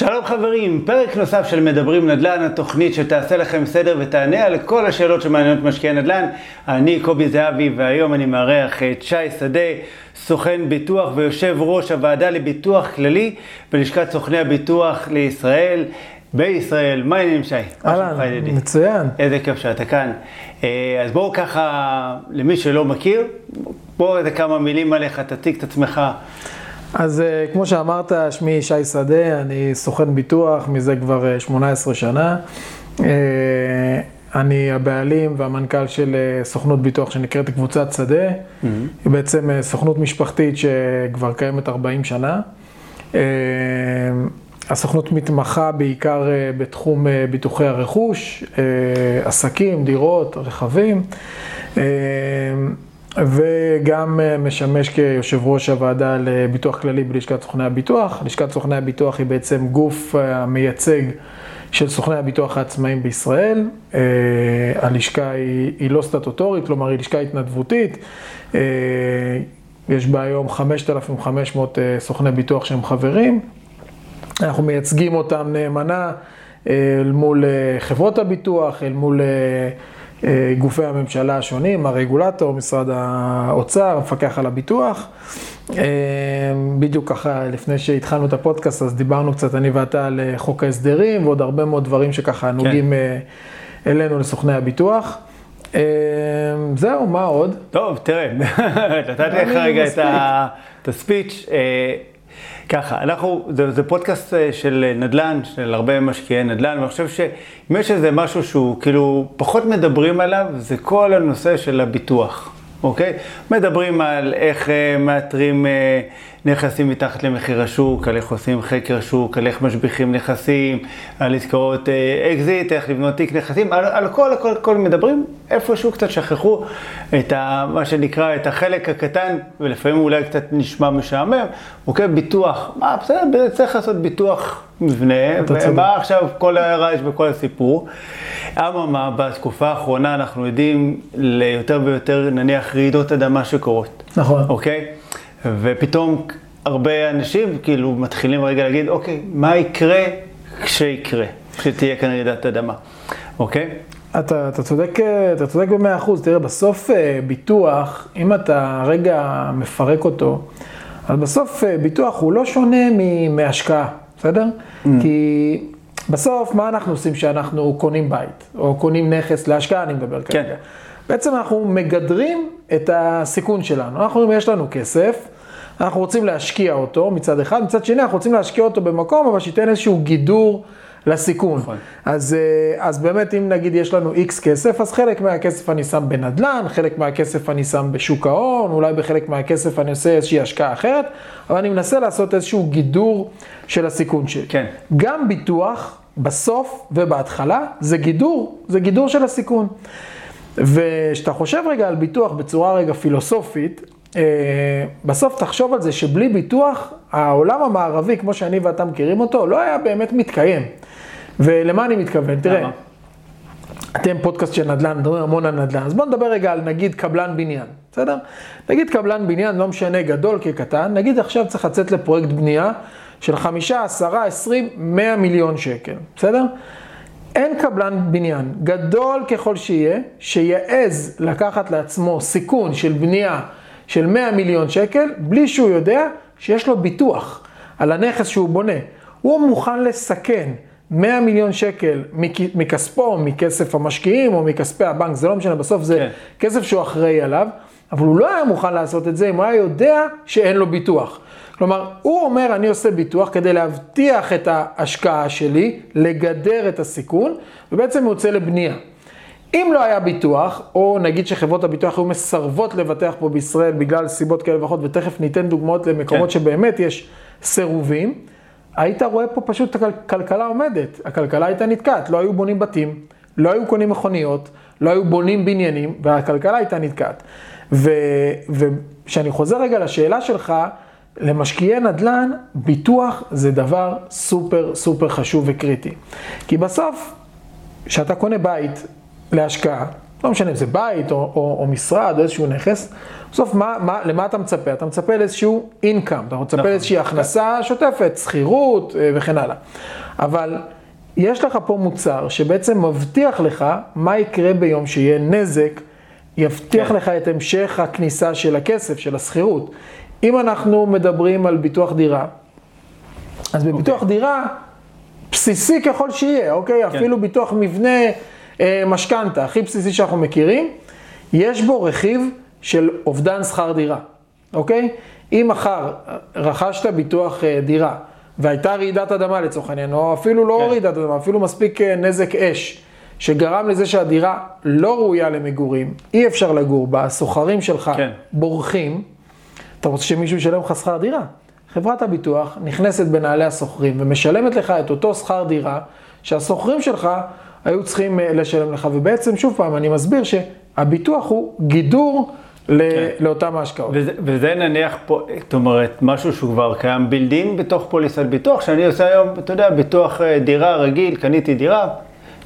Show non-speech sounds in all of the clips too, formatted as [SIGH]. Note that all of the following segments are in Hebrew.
שלום חברים, פרק נוסף של מדברים נדל"ן, התוכנית שתעשה לכם סדר ותענה על כל השאלות שמעניינות משקיעי נדל"ן. אני קובי זהבי והיום אני מארח את שי שדה, סוכן ביטוח ויושב ראש הוועדה לביטוח כללי בלשכת סוכני הביטוח לישראל. בישראל, מה העניינים שי? אהלן, מצוין. איזה כיף שאתה כאן. אה, אז בואו ככה, למי שלא מכיר, בואו איזה כמה מילים עליך, תציג את עצמך. אז אה, כמו שאמרת, שמי שי שדה, אני סוכן ביטוח מזה כבר 18 אה, שנה. אה, אני הבעלים והמנכ"ל של סוכנות ביטוח שנקראת קבוצת שדה. Mm-hmm. היא בעצם סוכנות משפחתית שכבר קיימת 40 שנה. הסוכנות מתמחה בעיקר בתחום ביטוחי הרכוש, עסקים, דירות, רכבים. וגם אה, משמש כיושב ראש הוועדה לביטוח כללי בלשכת סוכני הביטוח. לשכת סוכני הביטוח היא בעצם גוף אה, המייצג של סוכני הביטוח העצמאיים בישראל. אה, הלשכה היא, היא לא סטטוטורית, כלומר היא לשכה התנדבותית. יש בה היום 5,500 סוכני ביטוח שהם חברים. אנחנו מייצגים אותם נאמנה אל מול חברות הביטוח, אל מול... אה, גופי הממשלה השונים, הרגולטור, משרד האוצר, המפקח על הביטוח. אה, בדיוק ככה, לפני שהתחלנו את הפודקאסט, אז דיברנו קצת, אני ואתה, על אה, חוק ההסדרים ועוד הרבה מאוד דברים שככה כן. נוגעים אלינו, לסוכני הביטוח. זהו, מה עוד? טוב, תראה, [LAUGHS] נתתי לך רגע את הספיץ'. ככה, אנחנו, זה, זה פודקאסט אה, של נדל"ן, של הרבה משקיעי נדל"ן, ואני חושב שאם יש איזה משהו שהוא כאילו פחות מדברים עליו, זה כל הנושא של הביטוח, אוקיי? מדברים על איך אה, מאתרים אה, נכסים מתחת למחיר השוק, על איך עושים חקר שוק, על איך משביחים נכסים, על עסקאות אקזיט, איך לבנות תיק נכסים, על, על כל, הכל, הכל מדברים, איפשהו קצת שכחו את ה, מה שנקרא, את החלק הקטן, ולפעמים אולי קצת נשמע משעמם, אוקיי, ביטוח, מה, בסדר, צריך לעשות ביטוח מבנה, ומה עכשיו כל הרעש וכל הסיפור. אממה, בתקופה האחרונה אנחנו עדים ליותר ויותר, נניח, רעידות אדמה שקורות. נכון. אוקיי? ופתאום הרבה אנשים כאילו מתחילים רגע להגיד, אוקיי, מה יקרה כשיקרה, כשתהיה כאן רעידת אדמה, אוקיי? אתה, אתה צודק, אתה צודק במאה אחוז, תראה, בסוף אה, ביטוח, אם אתה רגע מפרק אותו, אז בסוף אה, ביטוח הוא לא שונה מהשקעה, בסדר? Mm. כי בסוף, מה אנחנו עושים כשאנחנו קונים בית, או קונים נכס להשקעה, אני מדבר כן. בעצם אנחנו מגדרים את הסיכון שלנו. אנחנו, יש לנו כסף, אנחנו רוצים להשקיע אותו מצד אחד, מצד שני אנחנו רוצים להשקיע אותו במקום, אבל שייתן איזשהו גידור לסיכון. נכון. אז, אה, אז באמת, אם נגיד יש לנו איקס כסף, אז חלק מהכסף אני שם בנדל"ן, חלק מהכסף אני שם בשוק ההון, אולי בחלק מהכסף אני עושה איזושהי השקעה אחרת, אבל אני מנסה לעשות איזשהו גידור של הסיכון שלי. כן. גם ביטוח, בסוף ובהתחלה, זה גידור, זה גידור של הסיכון. וכשאתה חושב רגע על ביטוח בצורה רגע פילוסופית, אה, בסוף תחשוב על זה שבלי ביטוח, העולם המערבי, כמו שאני ואתה מכירים אותו, לא היה באמת מתקיים. ולמה אני מתכוון? תראה, אתם פודקאסט של נדל"ן, מדברים המון על נדל"ן, אז בואו נדבר רגע על נגיד קבלן בניין, בסדר? נגיד קבלן בניין, לא משנה גדול כקטן, נגיד עכשיו צריך לצאת לפרויקט בנייה של חמישה, עשרה, עשרים, מאה מיליון שקל, בסדר? אין קבלן בניין, גדול ככל שיהיה, שיעז לקחת לעצמו סיכון של בנייה של 100 מיליון שקל, בלי שהוא יודע שיש לו ביטוח על הנכס שהוא בונה. הוא מוכן לסכן 100 מיליון שקל מכספו, מכסף המשקיעים או מכספי הבנק, זה לא משנה, בסוף זה כן. כסף שהוא אחראי עליו, אבל הוא לא היה מוכן לעשות את זה אם הוא היה יודע שאין לו ביטוח. כלומר, הוא אומר, אני עושה ביטוח כדי להבטיח את ההשקעה שלי, לגדר את הסיכון, ובעצם הוא יוצא לבנייה. אם לא היה ביטוח, או נגיד שחברות הביטוח היו מסרבות לבטח פה בישראל בגלל סיבות כאלה ואחרות, ותכף ניתן דוגמאות למקומות כן. שבאמת יש סירובים, היית רואה פה פשוט הכלכלה עומדת. הכלכלה הייתה נתקעת, לא היו בונים בתים, לא היו קונים מכוניות, לא היו בונים בניינים, והכלכלה הייתה נתקעת. וכשאני חוזר רגע לשאלה שלך, למשקיעי נדל"ן, ביטוח זה דבר סופר סופר חשוב וקריטי. כי בסוף, כשאתה קונה בית להשקעה, לא משנה אם זה בית או, או, או משרד או איזשהו נכס, בסוף מה, מה, למה אתה מצפה? אתה מצפה לאיזשהו אינקאם, אתה מצפה נכון. לאיזושהי הכנסה שוטפת, שכירות אה, וכן הלאה. אבל יש לך פה מוצר שבעצם מבטיח לך מה יקרה ביום שיהיה נזק, יבטיח כן. לך את המשך הכניסה של הכסף, של השכירות. אם אנחנו מדברים על ביטוח דירה, אז בביטוח דירה, בסיסי ככל שיהיה, אוקיי? כן. אפילו ביטוח מבנה, אה, משכנתה, הכי בסיסי שאנחנו מכירים, יש בו רכיב של אובדן שכר דירה, אוקיי? אם מחר רכשת ביטוח אה, דירה והייתה רעידת אדמה לצורך העניין, או אפילו לא כן. רעידת אדמה, אפילו מספיק אה, נזק אש, שגרם לזה שהדירה לא ראויה למגורים, אי אפשר לגור בה, הסוחרים שלך כן. בורחים, אתה רוצה שמישהו ישלם לך שכר דירה. חברת הביטוח נכנסת בנעלי השוכרים ומשלמת לך את אותו שכר דירה שהשוכרים שלך היו צריכים אה, לשלם לך. ובעצם, שוב פעם, אני מסביר שהביטוח הוא גידור ל- לאותם ההשקעות. וזה, וזה נניח פה, זאת אומרת, משהו שהוא כבר קיים בילדין בתוך פוליסת ביטוח, שאני עושה היום, אתה יודע, ביטוח אה, דירה רגיל, קניתי דירה,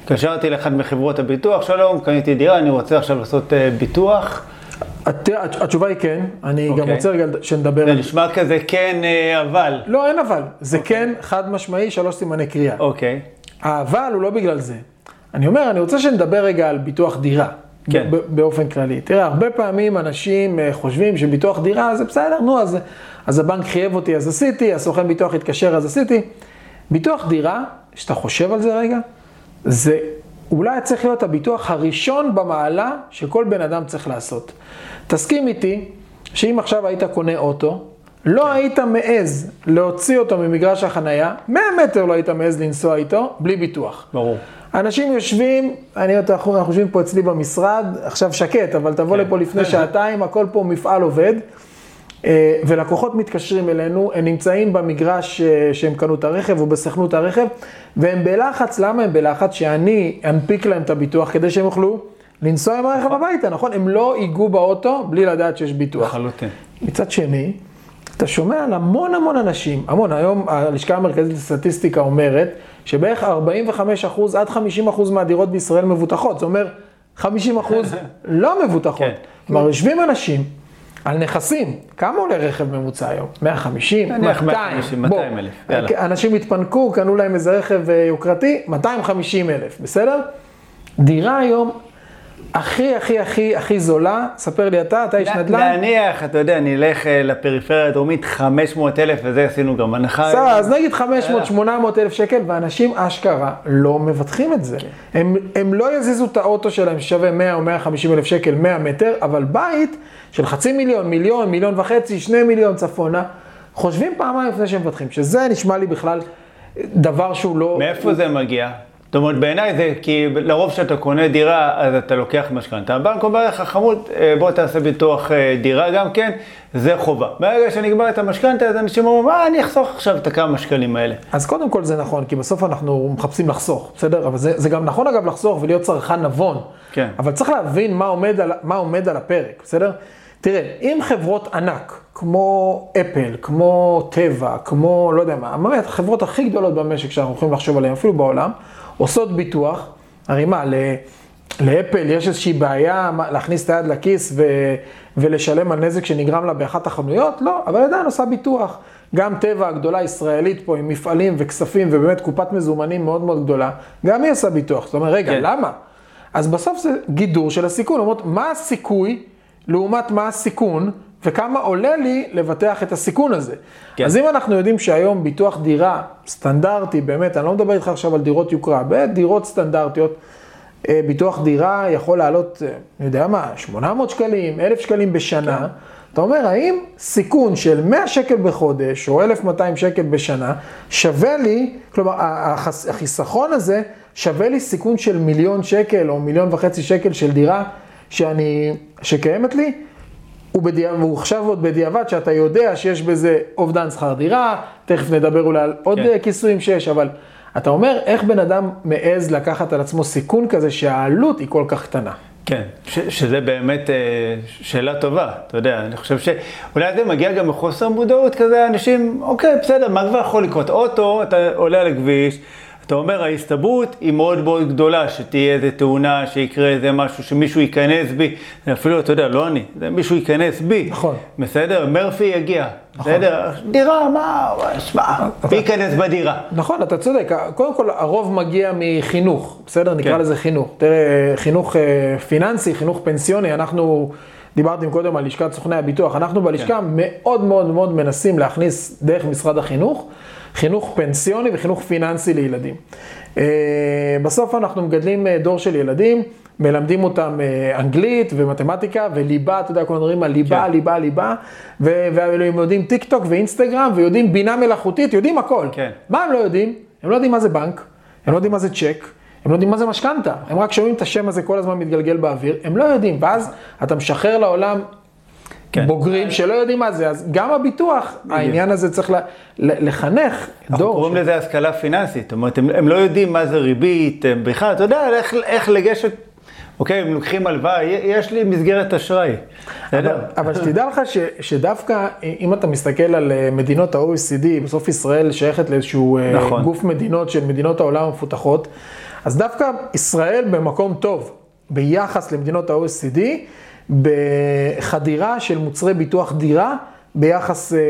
התקשרתי לאחד מחברות הביטוח, שלום, קניתי דירה, אני רוצה עכשיו לעשות אה, ביטוח. הת- הת- התשובה היא כן, אני גם אוקיי. רוצה רגע שנדבר זה על... נשמע כזה כן, אה, אבל. לא, אין אבל. זה כן חד משמעי, שלוש סימני קריאה. אוקיי, האבל הוא לא בגלל זה. אני אומר, אני רוצה שנדבר רגע על ביטוח דירה. כן. באופן כללי. תראה, הרבה פעמים אנשים אה, חושבים שביטוח דירה זה בסדר, נו, אז, אז הבנק חייב אותי, אז עשיתי, הסוכן ביטוח התקשר, אז עשיתי. ביטוח דירה, כשאתה חושב על זה רגע, זה אולי צריך להיות הביטוח הראשון במעלה שכל בן אדם צריך לעשות. תסכים איתי שאם עכשיו היית קונה אוטו, לא היית מעז להוציא אותו ממגרש החנייה, 100 מטר לא היית מעז לנסוע איתו, בלי ביטוח. ברור. אנשים יושבים, אני, אנחנו, אנחנו יושבים פה אצלי במשרד, עכשיו שקט, אבל תבוא כן. לפה לפני שעתיים, הכל פה מפעל עובד, ולקוחות מתקשרים אלינו, הם נמצאים במגרש אה, שהם קנו את הרכב או בסוכנות הרכב, והם בלחץ, למה הם בלחץ? שאני אנפיק להם את הביטוח כדי שהם יוכלו לנסוע עם הרכב הביתה, נכון? הם לא ייגעו באוטו בלי לדעת שיש ביטוח. לחלוטין. מצד שני, אתה שומע על המון המון אנשים, המון, היום הלשכה המרכזית לסטטיסטיקה אומרת שבערך 45% עד 50% מהדירות בישראל מבוטחות, זה אומר 50% [LAUGHS] לא מבוטחות. כן. כלומר, יושבים אנשים על נכסים, כמה עולה רכב ממוצע היום? 150, נניח 200, 150, בוא, 200 אלף, יאללה. אנשים התפנקו, קנו להם איזה רכב אה, יוקרתי, 250 אלף, בסדר? דירה היום הכי הכי הכי הכי זולה, ספר לי אתה, אתה איש נדל"ן? להניח, אתה יודע, נלך אה, לפריפריה הדרומית, 500 אלף, וזה עשינו גם הנחה. בסדר, אז נגיד יאללה. 500-800 אלף שקל, ואנשים אשכרה לא מבטחים את זה. הם, הם לא יזיזו את האוטו שלהם ששווה 100 או 150 אלף שקל, 100 מטר, אבל בית של חצי מיליון, מיליון, מיליון וחצי, שני מיליון צפונה, חושבים פעמיים לפני שהם מבטחים, שזה נשמע לי בכלל דבר שהוא לא... מאיפה זה מגיע? זאת אומרת, בעיניי זה כי לרוב כשאתה קונה דירה, אז אתה לוקח משכנתה. הבנק אומר לך, חמוד, אה, בוא תעשה ביטוח אה, דירה גם כן, זה חובה. ברגע שנגמר את המשכנתה, אז אנשים אומרים, מה, אני אחסוך עכשיו את הכמה שקלים האלה. אז קודם כל זה נכון, כי בסוף אנחנו מחפשים לחסוך, בסדר? אבל זה, זה גם נכון אגב לחסוך ולהיות צרכן נבון. כן. אבל צריך להבין מה עומד על, מה עומד על הפרק, בסדר? תראה, אם חברות ענק, כמו אפל, כמו טבע, כמו, לא יודע מה, באמת, החברות הכי גדולות במשק שאנחנו יכולים לחשוב עליהן, אפילו בעולם, עושות ביטוח, הרי מה. לאפל יש איזושהי בעיה להכניס את היד לכיס ו, ולשלם על נזק שנגרם לה באחת החנויות? לא, אבל עדיין עושה ביטוח. גם טבע הגדולה הישראלית פה עם מפעלים וכספים ובאמת קופת מזומנים מאוד מאוד גדולה, גם היא עושה ביטוח. זאת אומרת, רגע, כן. למה? אז בסוף זה גידור של הסיכון. אומרות, מה הסיכוי לעומת מה הסיכון, וכמה עולה לי לבטח את הסיכון הזה. כן. אז אם אנחנו יודעים שהיום ביטוח דירה סטנדרטי, באמת, אני לא מדבר איתך עכשיו על דירות יוקרה, בדירות סטנדרטיות, אה, ביטוח דירה יכול לעלות, אה, אני יודע מה, 800 שקלים, 1,000 שקלים בשנה. כן. אתה אומר, האם סיכון של 100 שקל בחודש, או 1,200 שקל בשנה, שווה לי, כלומר, החיסכון הזה שווה לי סיכון של מיליון שקל, או מיליון וחצי שקל של דירה שאני, שקיימת לי? ובדיע- והוא עכשיו עוד בדיעבד שאתה יודע שיש בזה אובדן שכר דירה, תכף נדבר אולי על עוד כן. כן. כיסויים שיש, אבל אתה אומר, איך בן אדם מעז לקחת על עצמו סיכון כזה שהעלות היא כל כך קטנה? כן, ש- שזה באמת אה, שאלה טובה, אתה יודע, אני חושב שאולי זה מגיע גם מחוסר מודעות כזה, אנשים, אוקיי, בסדר, מה כבר יכול לקרות? אוטו, אתה עולה על הכביש, אתה אומר, ההסתברות היא מאוד מאוד גדולה, שתהיה איזה תאונה, שיקרה איזה משהו, שמישהו ייכנס בי, אפילו, אתה יודע, לא אני, זה מישהו ייכנס בי. נכון. בסדר? מרפי יגיע. נכון. בסדר? דירה, מה, שמע, מי ייכנס בדירה? נכון, אתה צודק. קודם כל, הרוב מגיע מחינוך, בסדר? נקרא כן. לזה חינוך. תראה, חינוך אה, פיננסי, חינוך פנסיוני, אנחנו, דיברתם קודם על לשכת סוכני הביטוח, אנחנו בלשכה כן. מאוד מאוד מאוד מנסים להכניס דרך משרד החינוך, חינוך פנסיוני וחינוך פיננסי לילדים. אה, בסוף אנחנו מגדלים אה, דור של ילדים, מלמדים אותם אה, אנגלית ומתמטיקה וליבה, אתה יודע, כולם מדברים על ליבה, כן. ליבה, ליבה, ו- והם יודעים טיק טוק ואינסטגרם ויודעים בינה מלאכותית, יודעים הכל. כן. מה הם לא יודעים? הם לא יודעים מה זה בנק, הם לא יודעים מה זה צ'ק, הם לא יודעים מה זה משכנתה, הם רק שומעים את השם הזה כל הזמן מתגלגל באוויר, הם לא יודעים, ואז אתה משחרר לעולם כן. בוגרים שלא יודעים מה זה, אז גם הביטוח, העניין הזה צריך ל- ל- לחנך אנחנו דור. קוראים לזה השכלה פיננסית, זאת אומרת, הם, הם לא יודעים מה זה ריבית, הם בכלל, אתה יודע איך, איך לגשת, אוקיי, הם לוקחים הלוואה, יש לי מסגרת אשראי? אבל, אבל [LAUGHS] שתדע לך ש, שדווקא אם אתה מסתכל על אה, מדינות ה-OECD, בסוף ישראל שייכת לאיזשהו אה, נכון. גוף מדינות של מדינות העולם המפותחות, אז דווקא ישראל במקום טוב ביחס למדינות ה-OECD, בחדירה של מוצרי ביטוח דירה ביחס אה, אה,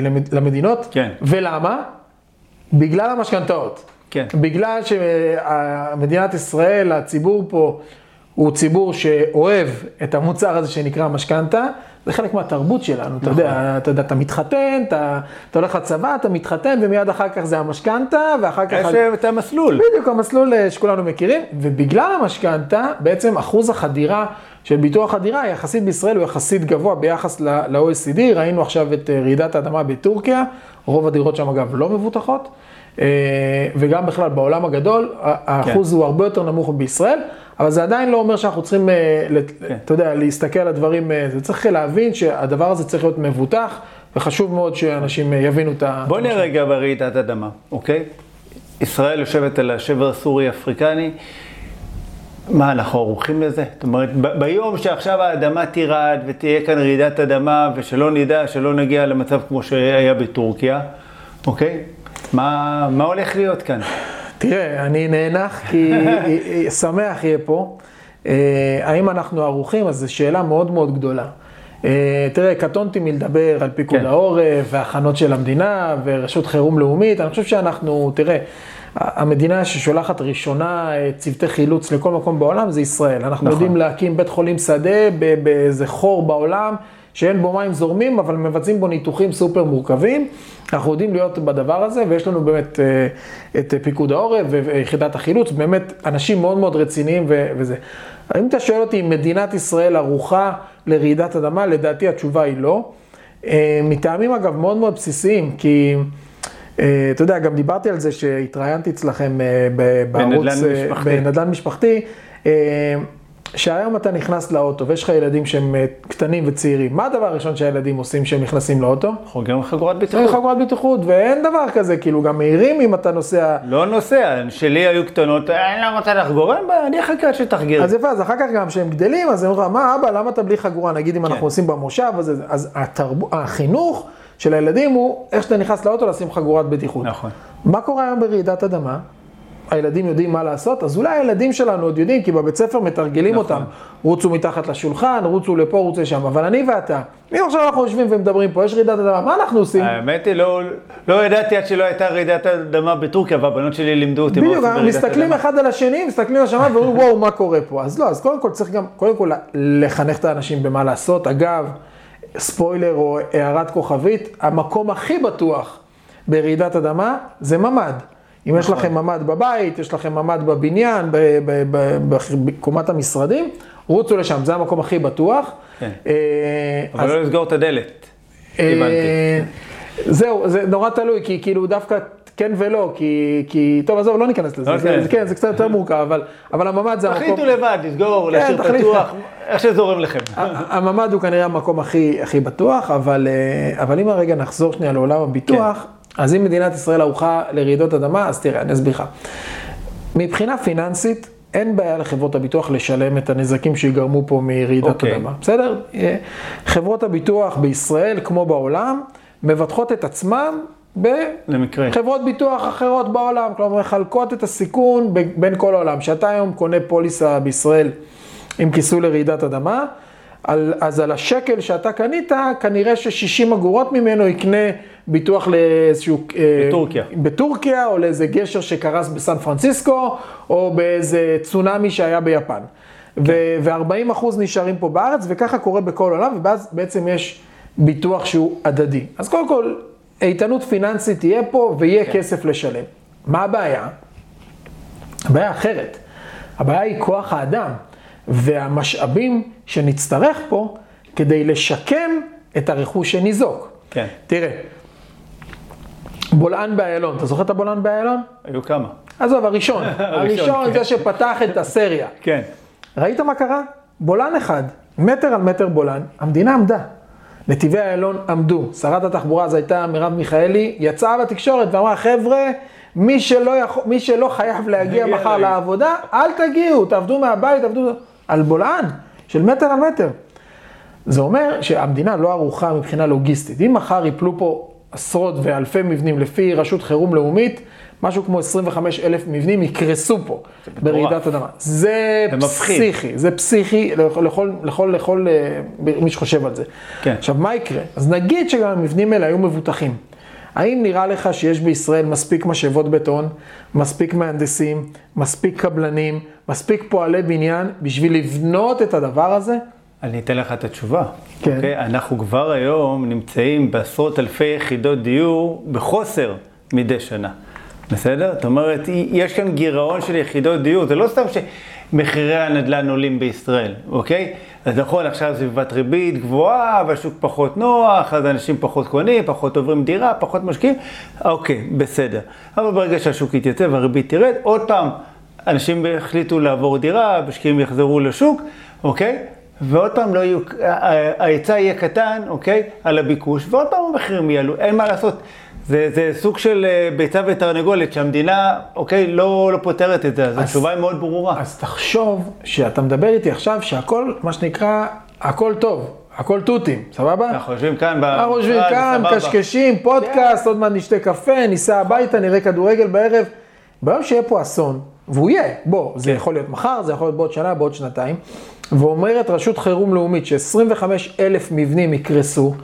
למד- למדינות. כן. ולמה? בגלל המשכנתאות. כן. בגלל שמדינת ישראל, הציבור פה, הוא ציבור שאוהב את המוצר הזה שנקרא משכנתה, זה חלק מהתרבות שלנו, אתה יודע, אתה יודע, אתה מתחתן, אתה, אתה הולך לצבא, אתה מתחתן, ומיד אחר כך זה המשכנתה, ואחר כך... יש את המסלול. בדיוק, המסלול אה, שכולנו מכירים, ובגלל המשכנתה, בעצם אחוז החדירה של ביטוח הדירה יחסית בישראל הוא יחסית גבוה ביחס ל-OECD, ראינו עכשיו את אה, רעידת האדמה בטורקיה, רוב הדירות שם אגב לא מבוטחות, אה, וגם בכלל בעולם הגדול, האחוז הוא הרבה יותר נמוך בישראל, אבל זה עדיין לא אומר שאנחנו צריכים, אה, לת- אתה יודע, להסתכל על הדברים, זה צריך להבין שהדבר הזה צריך להיות מבוטח, וחשוב מאוד שאנשים יבינו את ה... בוא נראה רגע ברעידת אדמה, אוקיי? ישראל יושבת על השבר הסורי-אפריקני, מה, אנחנו ערוכים לזה? זאת אומרת, ב- ביום שעכשיו האדמה תירד ותהיה כאן רעידת אדמה ושלא נדע, שלא נגיע למצב כמו שהיה בטורקיה, אוקיי? מה, מה הולך להיות כאן? תראה, אני נאנח כי [LAUGHS] שמח יהיה פה. אה, האם אנחנו ערוכים? אז זו שאלה מאוד מאוד גדולה. אה, תראה, קטונתי מלדבר על פיקוד כן. העורף והכנות של המדינה ורשות חירום לאומית. אני חושב שאנחנו, תראה, המדינה ששולחת ראשונה אה, צוותי חילוץ לכל מקום בעולם זה ישראל. אנחנו נכון. יודעים להקים בית חולים שדה באיזה חור בעולם. שאין בו מים זורמים, אבל מבצעים בו ניתוחים סופר מורכבים. אנחנו יודעים להיות בדבר הזה, ויש לנו באמת אה, את פיקוד העורף ויחידת החילוץ, באמת אנשים מאוד מאוד רציניים ו- וזה. אם אתה שואל אותי אם מדינת ישראל ערוכה לרעידת אדמה, לדעתי התשובה היא לא. אה, מטעמים אגב מאוד מאוד בסיסיים, כי... אה, אתה יודע, גם דיברתי על זה שהתראיינתי אצלכם אה, בערוץ, בנדל"ן אה, משפחתי. בנדל"ן משפחתי, אה, שהיום אתה נכנס לאוטו ויש לך ילדים שהם קטנים וצעירים, מה הדבר הראשון שהילדים עושים כשהם נכנסים לאוטו? חוגר חגורת בטיחות. חגורת בטיחות, ואין דבר כזה, כאילו גם מעירים אם אתה נוסע. לא נוסע, שלי היו קטנות, אני לא רוצה לחגור, אין אני אחכה עד שתחגיר. אז יפה, אז אחר כך גם כשהם גדלים, אז הם אומרים לך, מה אבא, למה אתה בלי חגורה? נגיד אם אנחנו עושים במושב, אז, אז התרב... החינוך של הילדים הוא איך שאתה נכנס לאוטו לשים חגורת בטיחות. נכון. מה קורה היום ברעידת אדמה? הילדים יודעים מה לעשות, אז אולי הילדים שלנו עוד יודעים, כי בבית ספר מתרגלים נכון. אותם. רוצו מתחת לשולחן, רוצו לפה, רוצו לשם, אבל אני ואתה, אם עכשיו אנחנו יושבים ומדברים פה, יש רעידת אדמה, מה אנחנו עושים? האמת היא, לא, לא ידעתי עד שלא הייתה רעידת אדמה בטורקיה, והבנות שלי לימדו אותי מה בדיוק, עושים ברעידת מסתכלים אדמה. אחד על השני, מסתכלים על השמיים ואומרים, וואו, מה קורה פה? אז לא, אז קודם כל צריך גם, קודם כל לחנך את האנשים במה לעשות. אגב, ספוילר או הערת כוכבית, המקום הכי בטוח ברעידת אדמה זה ממ"ד. אם יש נכון. לכם ממ"ד בבית, יש לכם ממ"ד בבניין, בקומת המשרדים, רוצו לשם, זה המקום הכי בטוח. כן. אה, אבל אז- לא לסגור את הדלת. אה, הבנתי. זהו, זה נורא תלוי, כי כאילו דווקא כן ולא, כי, כי טוב, עזוב, לא ניכנס לזה, זה, ניכנס. זה, כן, זה קצת יותר מורכב, אבל, אבל הממ"ד זה המקום, תחליטו לבד, לסגור, להשאיר תחליט. פתוח, איך שזורם לכם. הממ"ד הוא כנראה המקום הכי, הכי בטוח, אבל, אה, אבל אם הרגע נחזור שנייה לעולם הביטוח, אז אם מדינת ישראל ערוכה לרעידות אדמה, אז תראה, אני אסביר לך. מבחינה פיננסית, אין בעיה לחברות הביטוח לשלם את הנזקים שיגרמו פה מרעידת אוקיי. אדמה, בסדר? אה, חברות הביטוח בישראל, כמו בעולם, מבטחות את עצמם. בחברות ביטוח אחרות בעולם, כלומר מחלקות את הסיכון בין כל העולם. כשאתה היום קונה פוליסה בישראל עם כיסוי לרעידת אדמה, על, אז על השקל שאתה קנית, כנראה ש-60 אגורות ממנו יקנה ביטוח לאיזשהו... אה, בטורקיה. בטורקיה, או לאיזה גשר שקרס בסן פרנסיסקו, או באיזה צונאמי שהיה ביפן. ו-40 אחוז נשארים פה בארץ, וככה קורה בכל העולם, ואז בעצם יש ביטוח שהוא הדדי. אז קודם כל, איתנות פיננסית תהיה פה, ויהיה כסף לשלם. מה הבעיה? הבעיה אחרת. הבעיה היא כוח האדם, והמשאבים שנצטרך פה כדי לשקם את הרכוש שניזוק. כן. תראה, בולען באיילון, אתה זוכר את הבולען באיילון? היו כמה. עזוב, הראשון. [LAUGHS] הראשון כן. זה שפתח את הסריה. כן. ראית מה קרה? בולען אחד, מטר על מטר בולען, המדינה עמדה. נתיבי איילון עמדו. שרת התחבורה אז הייתה מרב מיכאלי, יצאה לתקשורת ואמרה, חבר'ה, מי שלא, יכול, מי שלא חייב להגיע מחר להגיע." לעבודה, אל תגיעו, תעבדו מהבית, תעבדו על בולען של מטר על מטר. זה אומר שהמדינה לא ערוכה מבחינה לוגיסטית. אם מחר יפלו פה עשרות ואלפי מבנים לפי רשות חירום לאומית, משהו כמו 25 אלף מבנים יקרסו פה ברעידת אדמה. זה. פסיכי, זה פסיכי לכל, לכל, לכל, אה, מי שחושב על זה. כן. עכשיו, מה יקרה? אז נגיד שגם המבנים האלה היו מבוטחים. האם נראה לך שיש בישראל מספיק משאבות בטון, מספיק מהנדסים, מספיק קבלנים, מספיק פועלי בניין בשביל לבנות את הדבר הזה? אני אתן לך את התשובה. כן. אוקיי? אנחנו כבר היום נמצאים בעשרות אלפי יחידות דיור בחוסר מדי שנה. בסדר? זאת אומרת, יש כאן גירעון של יחידות דיור, זה לא סתם שמחירי הנדל"ן עולים בישראל, אוקיי? אז נכון, עכשיו סביבת ריבית גבוהה והשוק פחות נוח, אז אנשים פחות קונים, פחות עוברים דירה, פחות משקיעים, אוקיי, בסדר. אבל ברגע שהשוק יתייצב והריבית תרד, עוד פעם, אנשים החליטו לעבור דירה, משקיעים יחזרו לשוק, אוקיי? ועוד פעם לא יהיו, ההיצע יהיה קטן, אוקיי? על הביקוש, ועוד פעם המחירים יעלו, אין מה לעשות. זה, זה סוג של אה, ביצה ותרנגולת, שהמדינה, אוקיי, לא, לא פותרת את זה, אז התשובה היא מאוד ברורה. אז תחשוב שאתה מדבר איתי עכשיו שהכל, מה שנקרא, הכל טוב, הכל תותים, סבבה? אנחנו יושבים כאן במשרד, אנחנו יושבים כאן, סבבה. מקשקשים, פודקאסט, עוד מעט נשתה קפה, ניסע הביתה, נראה כדורגל בערב. ביום שיהיה פה אסון, והוא יהיה, בוא, זה כן. יכול להיות מחר, זה יכול להיות בעוד שנה, בעוד שנתיים, ואומרת רשות חירום לאומית ש-25 אלף מבנים יקרסו,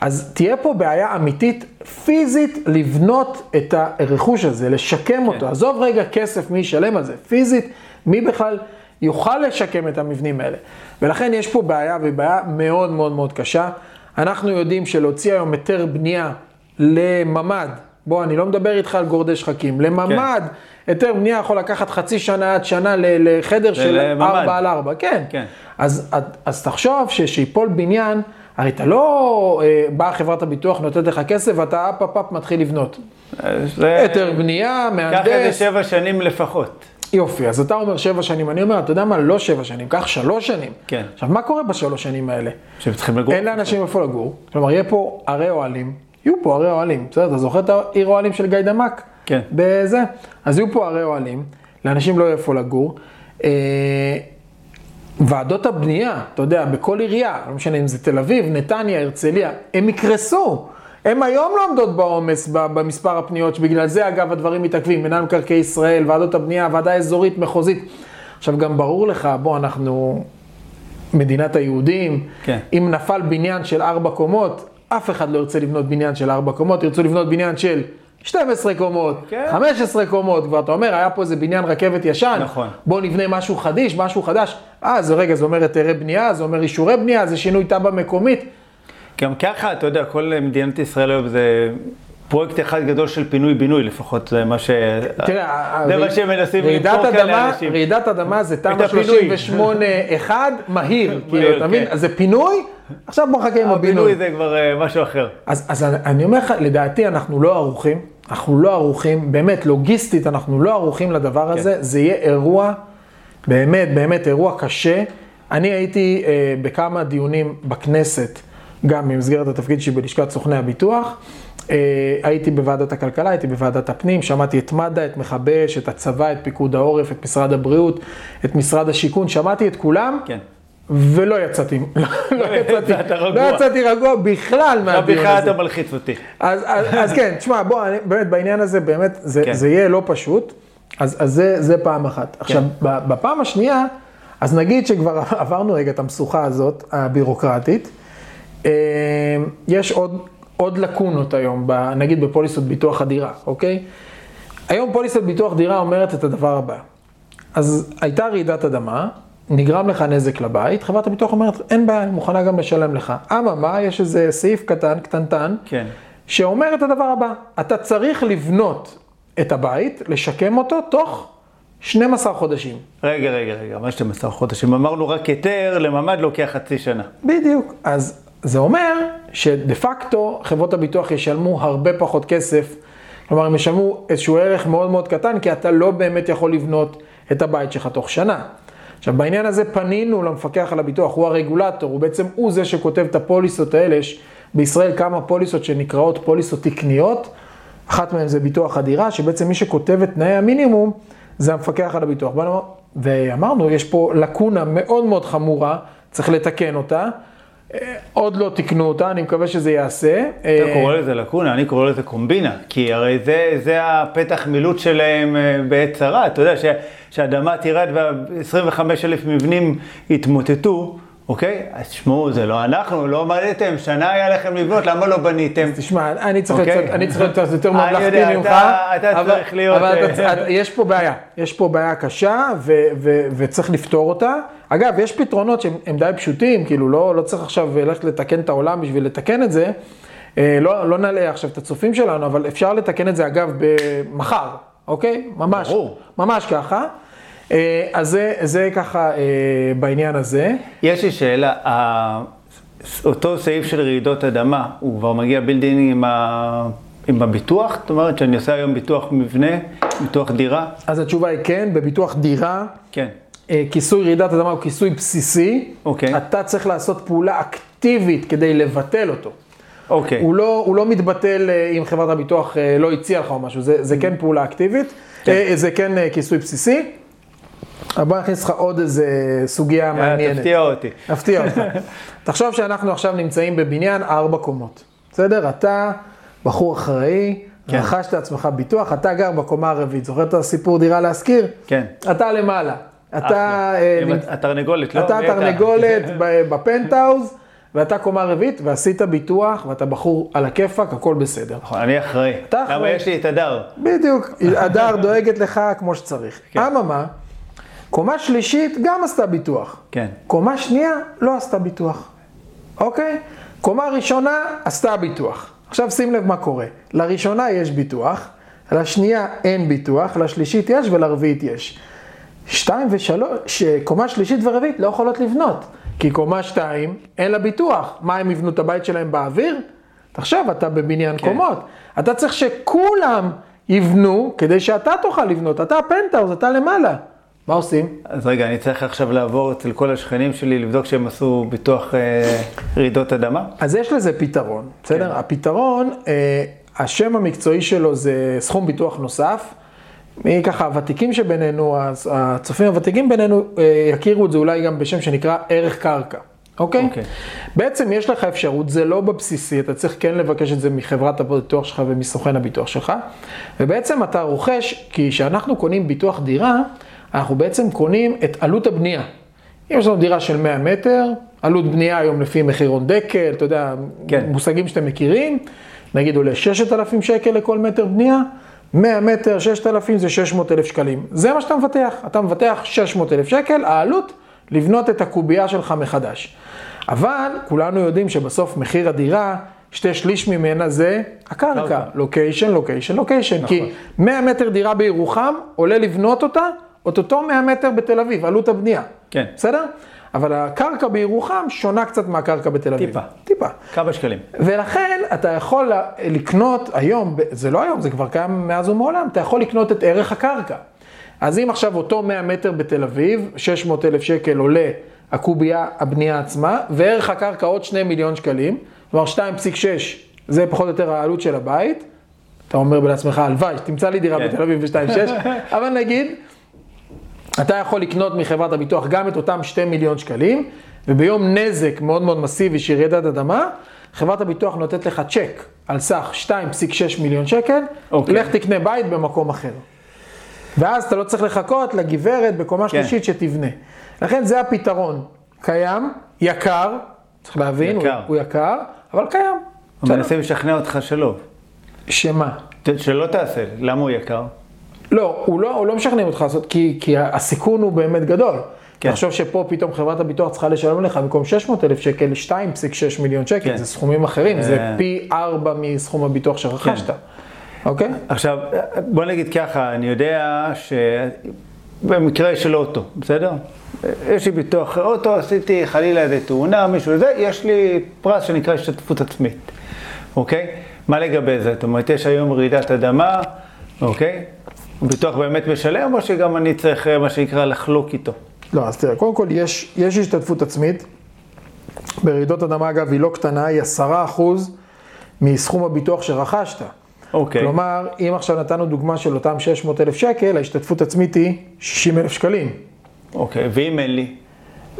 אז תהיה פה בעיה אמיתית, פיזית, לבנות את הרכוש הזה, לשקם אותו. עזוב רגע כסף, מי ישלם על זה, פיזית, מי בכלל יוכל לשקם את המבנים האלה. ולכן יש פה בעיה, והיא בעיה מאוד מאוד מאוד קשה. אנחנו יודעים שלהוציא היום היתר בנייה לממ"ד, בוא, אני לא מדבר איתך על גורדי שחקים, לממ"ד, היתר בנייה יכול לקחת חצי שנה עד שנה לחדר של לממ"ד. 4 על 4, כן. כן. אז, אז תחשוב ששיפול בניין, הרי אתה לא אה, באה חברת הביטוח, נותנת לך כסף, ואתה אפ אפ אפ מתחיל לבנות. זה- היתר בנייה, קח איזה מהנדס, שבע שנים לפחות. יופי, אז אתה אומר שבע שנים, אני אומר, אתה יודע מה, לא שבע שנים, קח שלוש שנים. כן. עכשיו, מה קורה בשלוש שנים האלה? שהם צריכים לגור. אין לאנשים איפה לגור, כלומר, יהיה פה ערי אוהלים, יהיו פה ערי אוהלים, בסדר? אתה זוכר את העיר אוהלים של גיא דמק? כן. בזה? אז יהיו פה ערי אוהלים, לאנשים לא יהיה איפה לגור. אה, ועדות הבנייה, אתה יודע, בכל עירייה, לא משנה אם זה תל אביב, נתניה, הרצליה, הם יקרסו. הם היום לא עומדות בעומס במספר הפניות, שבגלל זה אגב הדברים מתעכבים, מנהל מקרקעי ישראל, ועדות הבנייה, ועדה אזורית, מחוזית. עכשיו גם ברור לך, בוא, אנחנו מדינת היהודים, כן. אם נפל בניין של ארבע קומות, אף אחד לא ירצה לבנות בניין של ארבע קומות, ירצו לבנות בניין של 12 קומות, כן. 15 קומות, כבר אתה אומר, היה פה איזה בניין רכבת ישן, נכון. בוא נבנה משהו חדיש, משהו חדש. אה, זה רגע, זה אומר היתרי בנייה, זה אומר אישורי בנייה, זה שינוי תב"ע מקומית. גם ככה, אתה יודע, כל מדינת ישראל היום זה פרויקט אחד גדול של פינוי-בינוי, לפחות זה מה ש... תראה, זה מה שהם מנסים רעידת למכור כאן אדמה, לאנשים. רעידת אדמה זה תמ"א הפינוי. 38-1, מהיר, כאילו, אתה מבין? כן. אז זה פינוי, עכשיו בוא נחכה עם הבינוי. הבינוי זה כבר אה, משהו אחר. אז, אני- אומר לך, לדעתי אנחנו לא ערוכים, אנחנו לא ערוכים, באמת, לוגיסטית אנחנו לא ערוכים לדבר הזה, זה יהיה אירוע, באמת, באמת אירוע קשה. אני הייתי אה, בכמה דיונים בכנסת, גם במסגרת התפקיד שלי בלשכת סוכני הביטוח. אה, הייתי בוועדת הכלכלה, הייתי בוועדת הפנים, שמעתי את מד"א, את מכבי אש, את הצבא, את פיקוד העורף, את משרד הבריאות, את משרד השיכון, שמעתי את כולם. כן. ולא יצאתי, [LAUGHS] לא [LAUGHS] יצאתי, יצאת רגוע. לא יצאתי רגוע בכלל עכשיו מהדיון בכלל הזה. אתה מלחיץ אותי. אז, כן, תשמע, בוא, באמת, בעניין הזה, באמת, זה, כן. יהיה לא פשוט, אז, זה, פעם אחת. עכשיו, ב- בפעם השנייה, אז נגיד שכבר [LAUGHS] עברנו רגע את המשוכה הזאת, הבירוקרטית, אה, יש עוד, עוד לקונות היום, ב, נגיד בפוליסות ביטוח הדירה, אוקיי? היום פוליסת ביטוח דירה אומרת את הדבר הבא. אז הייתה רעידת אדמה, נגרם לך נזק לבית, חברת הביטוח אומרת, אין בעיה, אני מוכנה גם לשלם לך. אממה, יש איזה סעיף קטן, קטנטן, כן. שאומר את הדבר הבא, אתה צריך לבנות את הבית, לשקם אותו, תוך 12 חודשים. רגע, רגע, רגע, מה 12 חודשים? אמרנו רק היתר לממ"ד לוקח חצי שנה. בדיוק. אז זה אומר שדה פקטו חברות הביטוח ישלמו הרבה פחות כסף, כלומר הם ישלמו איזשהו ערך מאוד מאוד קטן, כי אתה לא באמת יכול לבנות את הבית שלך תוך שנה. עכשיו בעניין הזה פנינו למפקח על הביטוח, הוא הרגולטור, הוא בעצם הוא זה שכותב את הפוליסות האלה, יש בישראל כמה פוליסות שנקראות פוליסות תקניות, אחת מהן זה ביטוח הדירה, שבעצם מי שכותב את תנאי המינימום זה המפקח על הביטוח. ואמרנו, יש פה לקונה מאוד מאוד חמורה, צריך לתקן אותה. אה, עוד לא תיקנו אותה, אני מקווה שזה ייעשה. אתה אה, קורא לזה לקונה, אני קורא לזה קומבינה, כי הרי זה, זה הפתח מילוט שלהם אה, בעת צרה, אתה יודע, ש- שהאדמה תירד וה-25 אלף מבנים יתמוטטו, אוקיי? אז תשמעו, זה לא אנחנו, לא עמדתם, שנה היה לכם לבנות, למה לא בניתם? תשמע, אני צריך אוקיי. להיות אני צריך להיות קצת יותר אני ממלכתי יודע, ממך. אתה- אתה אבל- צריך להיות, אבל אתה- אתה- יש פה בעיה, יש פה בעיה קשה ו- ו- וצריך לפתור אותה. אגב, יש פתרונות שהם הם די פשוטים, כאילו לא לא צריך עכשיו ללכת לתקן את העולם בשביל לתקן את זה. אה, לא לא נעלה עכשיו את הצופים שלנו, אבל אפשר לתקן את זה אגב במחר, אוקיי? ממש, ברור. ממש ככה. אה, אז זה- זה ככה אה, בעניין הזה. יש לי שאלה, אותו סעיף של רעידות אדמה, הוא כבר מגיע בילדין עם, ה... עם הביטוח? זאת אומרת שאני עושה היום ביטוח מבנה, ביטוח דירה? אז התשובה היא כן, בביטוח דירה. כן. אה, כיסוי רעידת אדמה הוא כיסוי בסיסי. אוקיי. אתה צריך לעשות פעולה אקטיבית כדי לבטל אותו. אוקיי. הוא לא, הוא לא מתבטל אה, אם חברת הביטוח אה, לא הציעה לך או משהו, זה, זה כן פעולה אקטיבית, כן. אה, זה כן כיסוי בסיסי. אבל בוא נכניס לך עוד איזה סוגיה מעניינת. תפתיע אותי. אפתיע אותך. [LAUGHS] תחשוב שאנחנו עכשיו נמצאים בבניין ארבע קומות, בסדר? אתה בחור אחראי, כן. רכשת לעצמך ביטוח, אתה גר בקומה הרביעית, זוכר את הסיפור דירה להשכיר? כן. אתה למעלה. אתה... אה, נמצ- התרנגולת, לא? אתה מי אתה? תרנגולת [LAUGHS] ב- בפנטהאוז, ואתה קומה רביעית, ועשית ביטוח, ואתה בחור על הכיפאק, הכל בסדר. נכון, אני אחראי. אתה למה אחראי. יש לי את הדר? בדיוק, [LAUGHS] הדר דואגת לך כמו שצריך. כן. אממה, קומה שלישית גם עשתה ביטוח. כן. קומה שנייה לא עשתה ביטוח, אוקיי? קומה ראשונה עשתה ביטוח. עכשיו שים לב מה קורה. לראשונה יש ביטוח, לשנייה אין ביטוח, לשלישית יש ולרביעית יש. שתיים ושלוש, קומה שלישית ורביעית לא יכולות לבנות, כי קומה שתיים אין לה ביטוח. מה הם יבנו את הבית שלהם באוויר? תחשוב, אתה בבניין כן. קומות. אתה צריך שכולם יבנו כדי שאתה תוכל לבנות. אתה הפנטהאוז, אתה למעלה. מה עושים? אז רגע, אני צריך עכשיו לעבור אצל כל השכנים שלי, לבדוק שהם עשו ביטוח אה, רעידות אדמה? אז יש לזה פתרון, בסדר? כן. הפתרון, אה, השם המקצועי שלו זה סכום ביטוח נוסף. מי ככה, הוותיקים שבינינו, הצ- הצופים הוותיקים בינינו, אה, יכירו את זה אולי גם בשם שנקרא ערך קרקע, אוקיי? אוקיי. בעצם יש לך אפשרות, זה לא בבסיסי, אתה צריך כן לבקש את זה מחברת הביטוח שלך ומסוכן הביטוח שלך, ובעצם אתה רוכש, כי כשאנחנו קונים ביטוח דירה, אנחנו בעצם קונים את עלות הבנייה. אם יש לנו דירה של 100 מטר, עלות בנייה היום לפי מחירון דקל, אתה יודע, כן. מושגים שאתם מכירים, נגיד עולה 6,000 שקל לכל מטר בנייה, 100 מטר, 6,000 זה 600,000 שקלים. זה מה שאתה מבטח, אתה מבטח 600,000 שקל, העלות לבנות את הקובייה שלך מחדש. אבל כולנו יודעים שבסוף מחיר הדירה, שתי שליש ממנה זה הקרקע, קרקע. לוקיישן, לוקיישן, לוקיישן. כי 100 מטר דירה בירוחם, עולה לבנות אותה, את אותו 100 מטר בתל אביב, עלות הבנייה. כן. בסדר? אבל הקרקע בירוחם שונה קצת מהקרקע בתל אביב. טיפה. טיפה. כמה שקלים? ולכן אתה יכול לקנות היום, זה לא היום, זה כבר קיים מאז ומעולם, אתה יכול לקנות את ערך הקרקע. אז אם עכשיו אותו 100 מטר בתל אביב, 600 אלף שקל עולה הקובייה, הבנייה עצמה, וערך הקרקע עוד 2 מיליון שקלים, כלומר 2.6, זה פחות או יותר העלות של הבית. אתה אומר לעצמך, הלוואי, תמצא לי דירה כן. בתל אביב ב-2.6, [LAUGHS] אבל נגיד, אתה יכול לקנות מחברת הביטוח גם את אותם 2 מיליון שקלים, וביום נזק מאוד מאוד מסיבי של רעידת אדמה, חברת הביטוח נותנת לך צ'ק על סך 2.6 מיליון שקל, אוקיי. לך תקנה בית במקום אחר. ואז אתה לא צריך לחכות לגברת בקומה כן. שלישית שתבנה. לכן זה הפתרון. קיים, יקר, צריך להבין, הוא- יקר. הוא יקר, אבל קיים. הוא. מנסה לשכנע אותך שלא. שמה? שלא תעשה, למה הוא יקר? לא, הוא לא, הוא לא משכנעים אותך לעשות, כי, כי הסיכון הוא באמת גדול. כן. תחשוב שפה פתאום חברת הביטוח צריכה לשלם לך במקום 600 אלף שקל, 2.6 מיליון שקל, כן. זה סכומים אחרים, זה אה. פי 4 מסכום הביטוח שרכשת, אוקיי? עכשיו, בוא נגיד ככה, אני יודע שבמקרה של אוטו, בסדר? יש לי ביטוח אוטו, עשיתי חלילה איזה תאונה, מישהו זה, יש לי פרס שנקרא השתתפות עצמית, אוקיי? מה לגבי זה? זאת אומרת, יש היום רעידת אדמה, אוקיי? הביטוח באמת משלם, או שגם אני צריך, אה, מה שנקרא, לחלוק איתו? לא, אז תראה, קודם כל יש, יש השתתפות עצמית. ברעידות אדמה, אגב, היא לא קטנה, היא 10% מסכום הביטוח שרכשת. אוקיי. כלומר, אם עכשיו נתנו דוגמה של אותם 600 אלף שקל, ההשתתפות עצמית היא 60 אלף שקלים. אוקיי, ואם אין לי?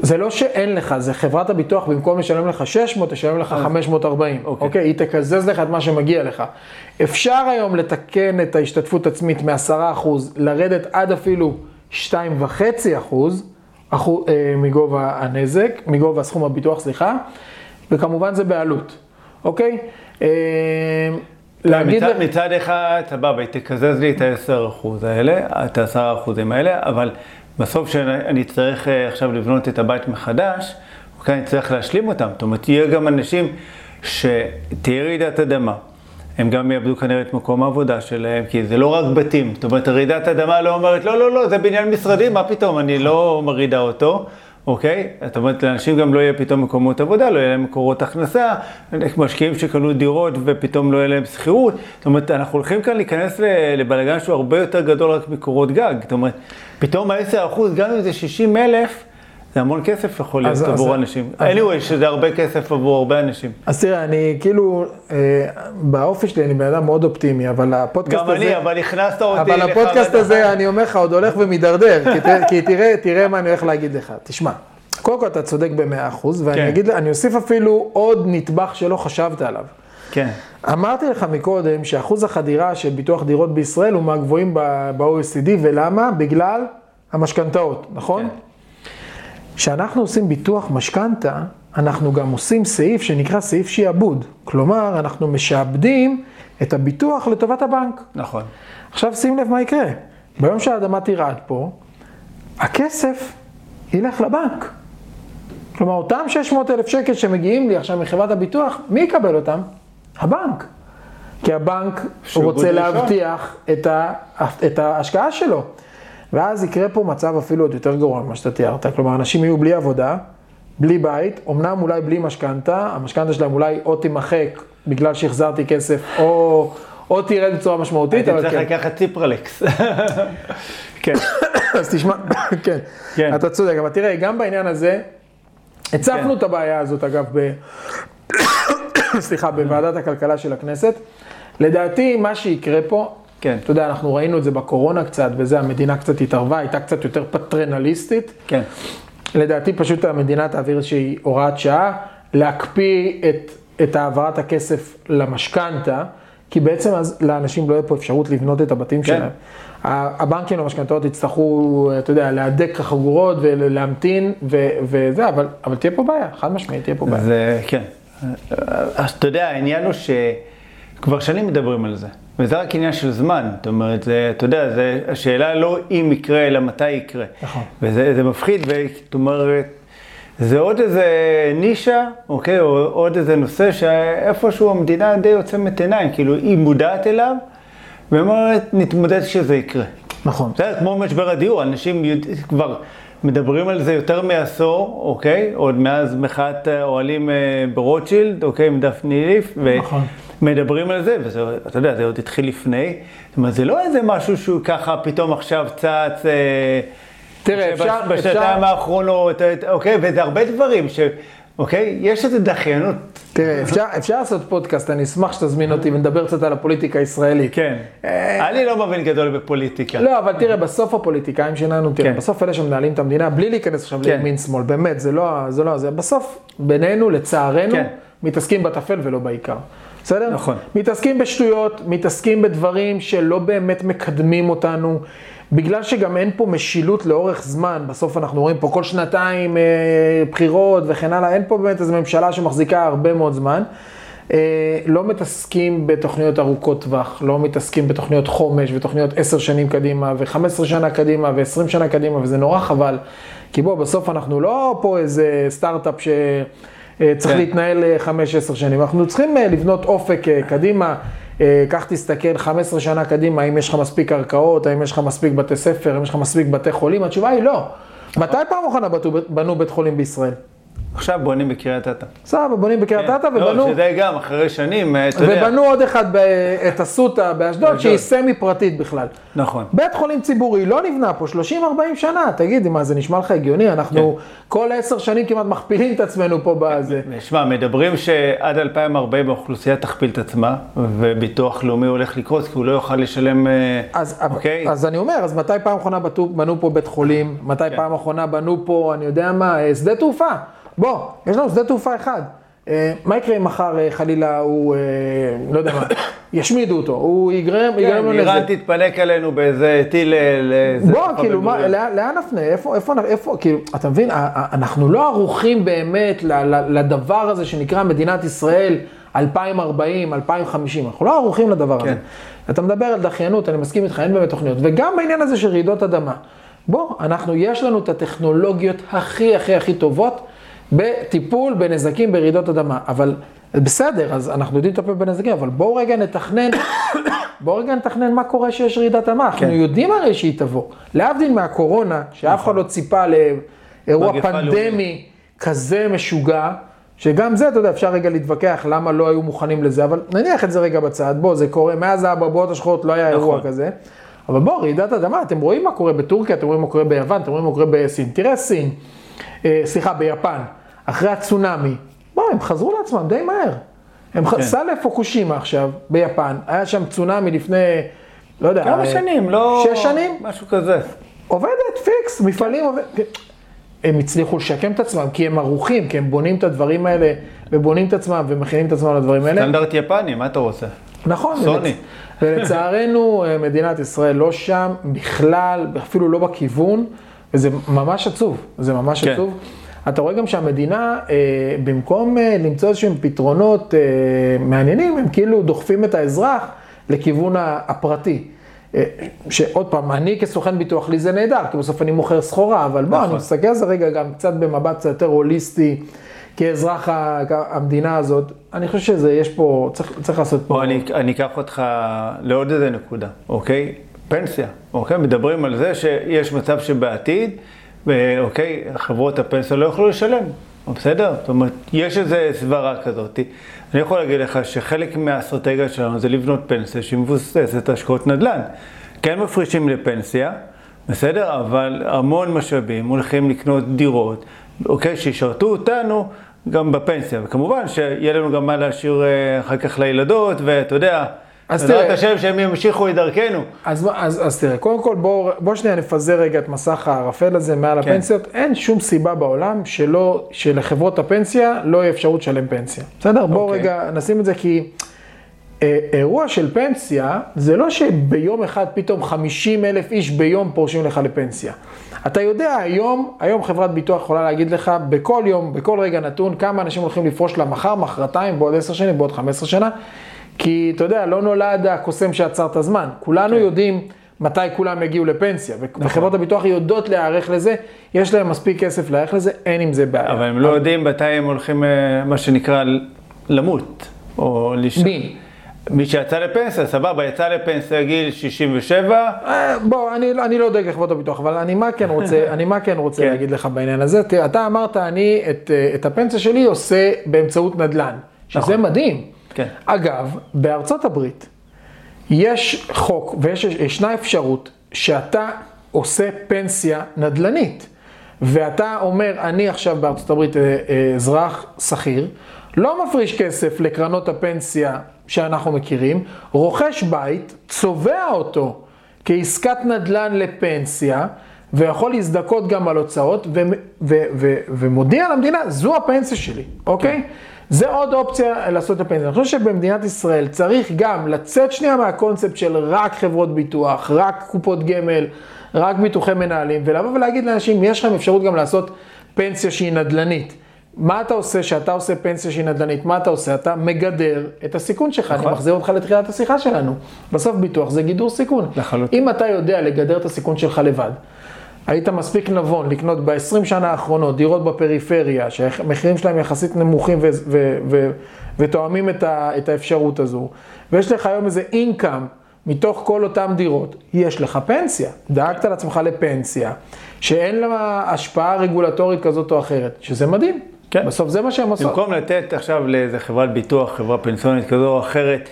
זה לא שאין לך, זה חברת הביטוח, במקום לשלם לך 600, תשלם לך 540. אוקיי. אוקיי? היא תקזז לך את מה שמגיע לך. אפשר היום לתקן את ההשתתפות עצמית מ-10% לרדת עד אפילו 2.5% אחו- אה, מגובה הנזק, מגובה סכום הביטוח, סליחה, וכמובן זה בעלות, אוקיי? אה, להגיד מצד. מצד אחד, סבבה, היא תקזז לי את ה-10% האלה, את ה-10% האלה, אבל בסוף שאני אצטרך אה, עכשיו לבנות את הבית מחדש, אוקיי, אני צריך להשלים אותם. זאת אומרת, יהיה גם אנשים שתהיה רעידת אדמה. הם גם יאבדו כנראה את מקום העבודה שלהם, כי זה לא רק בתים. זאת אומרת, רעידת אדמה לא אומרת, לא, לא, לא, זה בניין משרדי, מה פתאום, אני לא מרעידה אותו, אוקיי? זאת אומרת, לאנשים גם לא יהיה פתאום מקומות עבודה, לא יהיה להם מקורות הכנסה, משקיעים שקנו דירות ופתאום לא יהיה להם שכירות. זאת אומרת, אנחנו הולכים כאן להיכנס לבלגן שהוא הרבה יותר גדול רק מקורות גג. זאת אומרת, פתאום ה-10%, גם אם זה 60 אלף, זה המון כסף יכול להיות אז- עבור אז- אנשים. אז- anyway, שזה הרבה כסף עבור הרבה אנשים. אז תראה, אני כאילו, אה, באופי שלי אני בן אדם מאוד אופטימי, אבל הפודקאסט גם הזה... אני, אבל הכנסת אותי אבל הפודקאסט. הזה, אני אומר לך, עוד הולך ומידרדר, כי, כי תראה, תראה מה אני הולך להגיד לך. תשמע, קודם כל אתה צודק במאה אחוז, ואני כן. אגיד, אני אוסיף אפילו עוד נדבך שלא חשבת עליו. כן, אמרתי לך מקודם שאחוז החדירה של ביטוח דירות בישראל הוא מהגבוהים ב-OECD, ולמה? בגלל המשכנתאות, נכון? כן. כשאנחנו עושים ביטוח משכנתה, אנחנו גם עושים סעיף שנקרא סעיף שיעבוד. כלומר, אנחנו משעבדים את הביטוח לטובת הבנק. נכון. עכשיו שים לב מה יקרה. ביום שהאדמה תרעד פה, הכסף ילך לבנק. כלומר, אותם 600 אלף שקל שמגיעים לי עכשיו מחברת הביטוח, מי יקבל אותם? הבנק. כי הבנק רוצה. להבטיח את, ה, את ההשקעה שלו. ואז יקרה פה מצב אפילו עוד יותר גרוע ממה שאתה תיארת. כלומר, אנשים יהיו בלי עבודה, בלי בית, אמנם אולי בלי משכנתה, המשכנתה שלהם אולי או תימחק בגלל שהחזרתי כסף, או, או תרד בצורה משמעותית, הייתי אבל צריך כן. לקחת ציפרלקס. [LAUGHS] כן, אז תשמע, [COUGHS] כן, כן. אתה צודק, אבל תראה, גם בעניין הזה, הצפנו כן. את הבעיה הזאת, אגב, ב... [COUGHS] סליחה, בוועדת הכלכלה של הכנסת. לדעתי, מה שיקרה פה, כן. אתה יודע, אנחנו ראינו את זה בקורונה קצת, וזה, המדינה קצת התערבה, הייתה קצת יותר פטרנליסטית. כן. לדעתי, פשוט המדינה תעביר איזושהי הוראת שעה, להקפיא את, את העברת הכסף למשכנתה, כי בעצם אז לאנשים לא יהיה פה אפשרות לבנות את הבתים כן. שלהם. הבנקים למשכנתאות יצטרכו, אתה יודע, להדק החגורות ולהמתין ו- וזה, אבל, אבל תהיה פה בעיה, חד משמעית תהיה פה בעיה. זה, כן. אז אתה יודע, העניין הוא שכבר שנים מדברים על זה, וזה רק עניין של זמן. זאת אומרת, זה, אתה יודע, זה, השאלה לא אם יקרה, אלא מתי יקרה. נכון. וזה זה מפחיד, זאת אומרת, זה עוד איזה נישה, אוקיי, או עוד איזה נושא שאיפשהו המדינה די עוצמת עיניים, כאילו היא מודעת אליו, ואומרת, נתמודד כשזה יקרה. נכון. בסדר, כמו משבר הדיור, אנשים יודע, כבר מדברים על זה יותר מעשור, אוקיי? עוד מאז מחאת האוהלים אה, ברוטשילד, אוקיי? עם דפני ליף. נכון. ומדברים על זה, וזה, אתה יודע, זה עוד התחיל לפני. זאת אומרת, זה לא איזה משהו שהוא ככה פתאום עכשיו צץ... אה, תראה, אפשר- בשנתיים האחרונות, אה, אוקיי? וזה הרבה דברים ש... אוקיי? יש איזו דחיינות. תראה, אפשר, אפשר לעשות פודקאסט, אני אשמח שתזמין אותי ונדבר קצת על הפוליטיקה הישראלית. כן. אני לא מבין גדול בפוליטיקה. לא, אבל תראה, בסוף הפוליטיקאים שלנו, תראה, כן. בסוף אלה שמנהלים את המדינה, בלי להיכנס עכשיו כן. לימין שמאל, באמת, זה לא, זה לא, זה בסוף, בינינו, לצערנו, כן. מתעסקים בטפל ולא בעיקר. בסדר? נכון. מתעסקים בשטויות, מתעסקים בדברים שלא באמת מקדמים אותנו, בגלל שגם אין פה משילות לאורך זמן, בסוף אנחנו רואים פה כל שנתיים אה, בחירות וכן הלאה, אין פה באמת איזו ממשלה שמחזיקה הרבה מאוד זמן. אה, לא מתעסקים בתוכניות ארוכות טווח, לא מתעסקים בתוכניות חומש ותוכניות עשר שנים קדימה ו-15 שנה קדימה ו-20 שנה קדימה, וזה נורא חבל. כי בוא, בסוף אנחנו לא פה איזה סטארט-אפ שצריך כן. להתנהל 5-10 שנים, אנחנו צריכים אה, לבנות אופק אה, קדימה. אה, קח תסתכל 15 שנה קדימה, האם יש לך מספיק קרקעות, האם יש לך מספיק בתי ספר, האם יש לך מספיק בתי חולים, התשובה היא לא. מתי פעם אחרונה בנו בית חולים בישראל? עכשיו בונים בקריית אתא. סבבה, בונים בקריית אתא ובנו... לא, שזה גם אחרי שנים, אה, אתה יודע. ובנו עוד אחד, ב- את אסותא באשדוד. שהיא סמי פרטית בכלל. נכון. בית חולים ציבורי לא נבנה פה 30-40 שנה, תגיד, מה זה נשמע לך הגיוני? אנחנו כן. כל עשר שנים כמעט מכפילים את עצמנו פה בזה. שמע, מדברים שעד 2040 האוכלוסייה תכפיל את עצמה, וביטוח לאומי הולך לקרוס, כי הוא לא יוכל לשלם... אה, אז, אוקיי? אז אני אומר, אז מתי פעם אחרונה בנו פה בית חולים? מתי כן. פעם אחרונה בנו פה, אני יודע מה, אה, שדה תעופה? בוא, יש לנו שדה תעופה אחד. אה, מה יקרה אם מחר אה, חלילה הוא, אה, לא יודע מה, [COUGHS] ישמידו אותו, הוא יגרם, כן, יגרם לו איראן נזק. תתפנק עלינו באיזה טיל... בוא, כאילו, מה. לאן לאן נפנה? איפה, איפה, איפה, כאילו, אתה מבין, אנחנו לא ערוכים באמת לדבר הזה שנקרא מדינת ישראל 2040, 2050, אנחנו לא ערוכים לדבר הזה. כן. אתה מדבר על דחיינות, אני מסכים איתך, אין באמת תוכניות. וגם בעניין הזה של רעידות אדמה. בוא, אנחנו, יש לנו את הטכנולוגיות הכי הכי הכי טובות בטיפול בנזקים ברעידות אדמה. אבל בסדר, אז אנחנו יודעים לטפל בנזקים, אבל בואו רגע נתכנן, [COUGHS] בואו רגע נתכנן מה קורה שיש רעידת אדמה. אנחנו כן. יודעים הרי שהיא תבוא. להבדיל מהקורונה, שאף אחד לא ציפה לאירוע פנדמי כזה משוגע. שגם זה, אתה יודע, אפשר רגע להתווכח למה לא היו מוכנים לזה, אבל נניח את זה רגע בצד, בוא, זה קורה, מאז האבעבועות השחורות לא היה אירוע נכון. כזה, אבל בוא, רעידת אדמה, אתם רואים מה קורה בטורקיה, אתם רואים מה קורה ביוון, אתם רואים מה קורה בסין, תראה סין, אה, סליחה, ביפן, אחרי הצונאמי, בוא, הם חזרו לעצמם די מהר. הם כן. כן. סע לפוקושימה עכשיו, ביפן, היה שם צונאמי לפני, לא יודע, כמה אה, שנים, לא... שש שנים? משהו כזה. עובדת פיקס, מפעלים עובד... הם הצליחו לשקם את עצמם, כי הם ערוכים, כי הם בונים את הדברים האלה, ובונים את עצמם, ומכינים את עצמם לדברים האלה. סטנדרט יפני, מה אתה רוצה? נכון. סוני. ולצ- ולצערנו, אה, מדינת ישראל לא שם בכלל, אפילו לא בכיוון, וזה ממש עצוב, זה ממש כן. עצוב. אתה רואה גם שהמדינה, אה, במקום אה, למצוא איזשהם פתרונות אה, מעניינים, הם כאילו דוחפים את האזרח לכיוון הפרטי. שעוד פעם, אני כסוכן ביטוח, לי זה נהדר, כי בסוף אני מוכר סחורה, אבל בוא, נכון. אני מסתכל על זה רגע גם קצת במבט קצת יותר הוליסטי, כאזרח המדינה הזאת. אני חושב שזה, יש פה, צריך, צריך לעשות פה... בוא, אני, אני אקח אותך לעוד איזה נקודה, אוקיי? פנסיה, אוקיי? מדברים על זה שיש מצב שבעתיד, ו- אוקיי, חברות הפנסיה לא יוכלו לשלם, בסדר? זאת אומרת, יש איזו סברה כזאת. אני יכול להגיד לך שחלק מהאסטרטגיה שלנו זה לבנות פנסיה שהיא מבוססת על השקעות נדל"ן. כן מפרישים לפנסיה, בסדר? אבל המון משאבים הולכים לקנות דירות, אוקיי? שישרתו אותנו גם בפנסיה. וכמובן שיהיה לנו גם מה להשאיר אה, אחר כך לילדות, ואתה יודע, אז בעזרת תראה- השם שהם ימשיכו את דרכנו. אז, אז, אז תראה, קודם כל בוא, בוא שנייה נפזר רגע את מסך הערפל הזה מעל כן. הפנסיות. אין שום סיבה בעולם שלא, שלחברות הפנסיה לא יהיה אפשרות לשלם פנסיה. בסדר? בוא אוקיי. רגע נשים את זה כי אה, אירוע של פנסיה זה לא שביום אחד פתאום 50 אלף איש ביום פורשים לך לפנסיה. אתה יודע היום, היום חברת ביטוח יכולה להגיד לך בכל יום, בכל רגע נתון, כמה אנשים הולכים לפרוש לה מחר, מחרתיים, בעוד 10 שנים, בעוד 15 שנה. כי אתה יודע, לא נולד הקוסם שעצר את הזמן. כולנו כן. יודעים מתי כולם יגיעו לפנסיה, ו- וחברות הביטוח יודעות להיערך לזה, יש להם מספיק כסף להיערך לזה, אין עם זה בעיה. אבל הם לא יודעים מתי הם הולכים, אה, מה שנקרא, למות. או לש... מי? מי שיצא לפנסיה, סבבה, יצא לפנסיה גיל 67, אה, בוא, אני, אני לא דואג לחברות הביטוח, אבל אני מה כן רוצה, [LAUGHS] אני מה כן רוצה כן. להגיד לך בעניין הזה. תראה, אתה אמרת, אני את, אה, את הפנסיה שלי עושה באמצעות נדל"ן, שזה נכון. מדהים. כן. אגב, בארצות הברית יש חוק וישנה אפשרות שאתה עושה פנסיה נדל"נית. ואתה אומר, אני עכשיו בארצות הברית אה, אה, אזרח שכיר, לא מפריש כסף לקרנות הפנסיה שאנחנו מכירים, רוכש בית, צובע אותו כעסקת נדל"ן לפנסיה, ויכול להזדכות גם על הוצאות, ו- ו- ו- ומודיע למדינה, זו הפנסיה שלי, אוקיי? זה עוד אופציה לעשות את הפנסיה. אני חושב שבמדינת ישראל צריך גם לצאת שנייה מהקונספט של רק חברות ביטוח, רק קופות גמל, רק ביטוחי מנהלים, ולבוא ולהגיד לאנשים, יש לכם אפשרות גם לעשות פנסיה שהיא נדל"נית. מה אתה עושה כשאתה עושה פנסיה שהיא נדל"נית? מה אתה עושה? אתה מגדר את הסיכון שלך. אני נכון. מחזיר אותך לתחילת השיחה שלנו. בסוף ביטוח זה גידור סיכון. לחלוטין. אם אתה יודע לגדר את הסיכון שלך לבד, היית מספיק נבון לקנות ב-20 שנה האחרונות דירות בפריפריה, שהמחירים שלהם יחסית נמוכים ו- ו- ו- ותואמים את, ה- את האפשרות הזו, ויש לך היום איזה אינקאם מתוך כל אותן דירות, יש לך פנסיה. דאגת לעצמך לפנסיה, שאין לה השפעה רגולטורית כזאת או אחרת, שזה מדהים. כן. בסוף זה מה שהם עושות. במקום לתת עכשיו לאיזה חברת ביטוח, חברה פנסיונית כזו או אחרת,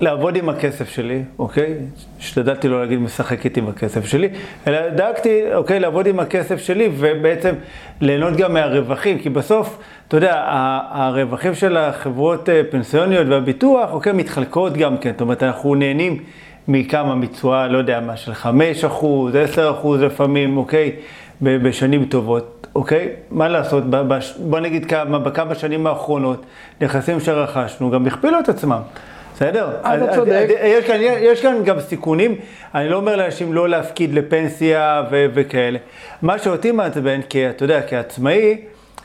לעבוד עם הכסף שלי, אוקיי? השתדלתי לא להגיד משחק איתי עם הכסף שלי, אלא דאגתי, אוקיי, לעבוד עם הכסף שלי ובעצם ליהנות גם מהרווחים, כי בסוף, אתה יודע, הרווחים של החברות אה, פנסיוניות והביטוח, אוקיי, מתחלקות גם כן, זאת אומרת, אנחנו נהנים מכמה מתשואה, לא יודע מה, של 5 אחוז, 10 אחוז לפעמים, אוקיי? בשנים טובות, אוקיי? מה לעשות, בוא נגיד כמה, בכמה שנים האחרונות, נכסים שרכשנו גם הכפילו את עצמם, בסדר? אתה אז- אז- צודק. יש כאן, יש כאן גם סיכונים, אני לא אומר לאנשים לא להפקיד לפנסיה ו- וכאלה. מה שאותי מעצבן, כי אתה יודע, כעצמאי,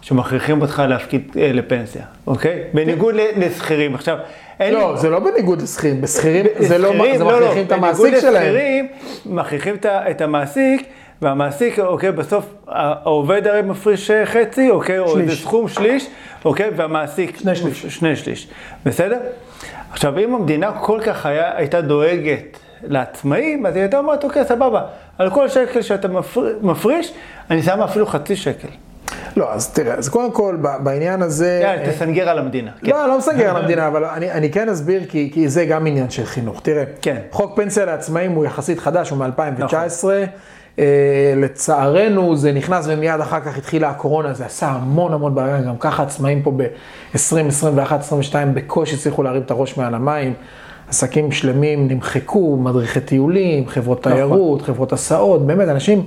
שמכריחים אותך להפקיד אה, לפנסיה, אוקיי? בניגוד ל- לשכירים. עכשיו, אין לי... לא, זה לא בניגוד לשכירים, בשכירים זה לא, זה לא, לא, מכריחים את המעסיק בניגוד שלהם. לשכירים, מכריחים את המעסיק, והמעסיק, אוקיי, בסוף העובד הרי מפריש אה, חצי, אוקיי, או איזה שליש. סכום שליש, אוקיי, והמעסיק... שני שליש. שני שליש, בסדר? עכשיו, אם המדינה כל כך היה, הייתה דואגת לעצמאים, אז היא הייתה אומרת, אוקיי, סבבה, על כל שקל שאתה מפר- מפריש, אני שם אפילו חצי שקל. לא, אז תראה, אז קודם כל, בעניין הזה... יאללה, תסנגר על המדינה. כן. לא, לא מסנגר על המדינה, אבל אני, אני כן אסביר, כי, כי זה גם עניין של חינוך. תראה, כן. חוק פנסיה לעצמאים הוא יחסית חדש, הוא מ-2019. נכון. אה, לצערנו זה נכנס ומיד אחר כך התחילה הקורונה, זה עשה המון המון בעיה, גם ככה עצמאים פה ב-20, 21, 22 בקושי הצליחו להרים את הראש מעל המים. עסקים שלמים נמחקו, מדריכי טיולים, חברות נכון. תיירות, חברות הסעות, באמת, אנשים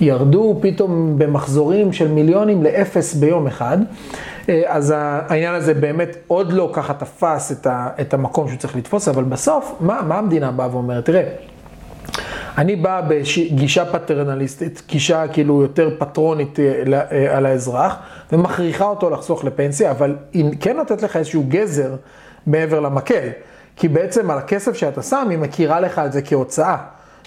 ירדו פתאום במחזורים של מיליונים לאפס ביום אחד. אה, אז העניין הזה באמת עוד לא ככה תפס את המקום שהוא צריך לתפוס, אבל בסוף, מה, מה המדינה באה ואומרת? תראה, אני בא בגישה פטרנליסטית, גישה כאילו יותר פטרונית אה, אה, על האזרח, ומכריחה אותו לחסוך לפנסיה, אבל היא כן נותנת לך איזשהו גזר מעבר למקל. כי בעצם על הכסף שאתה שם, היא מכירה לך על זה כהוצאה.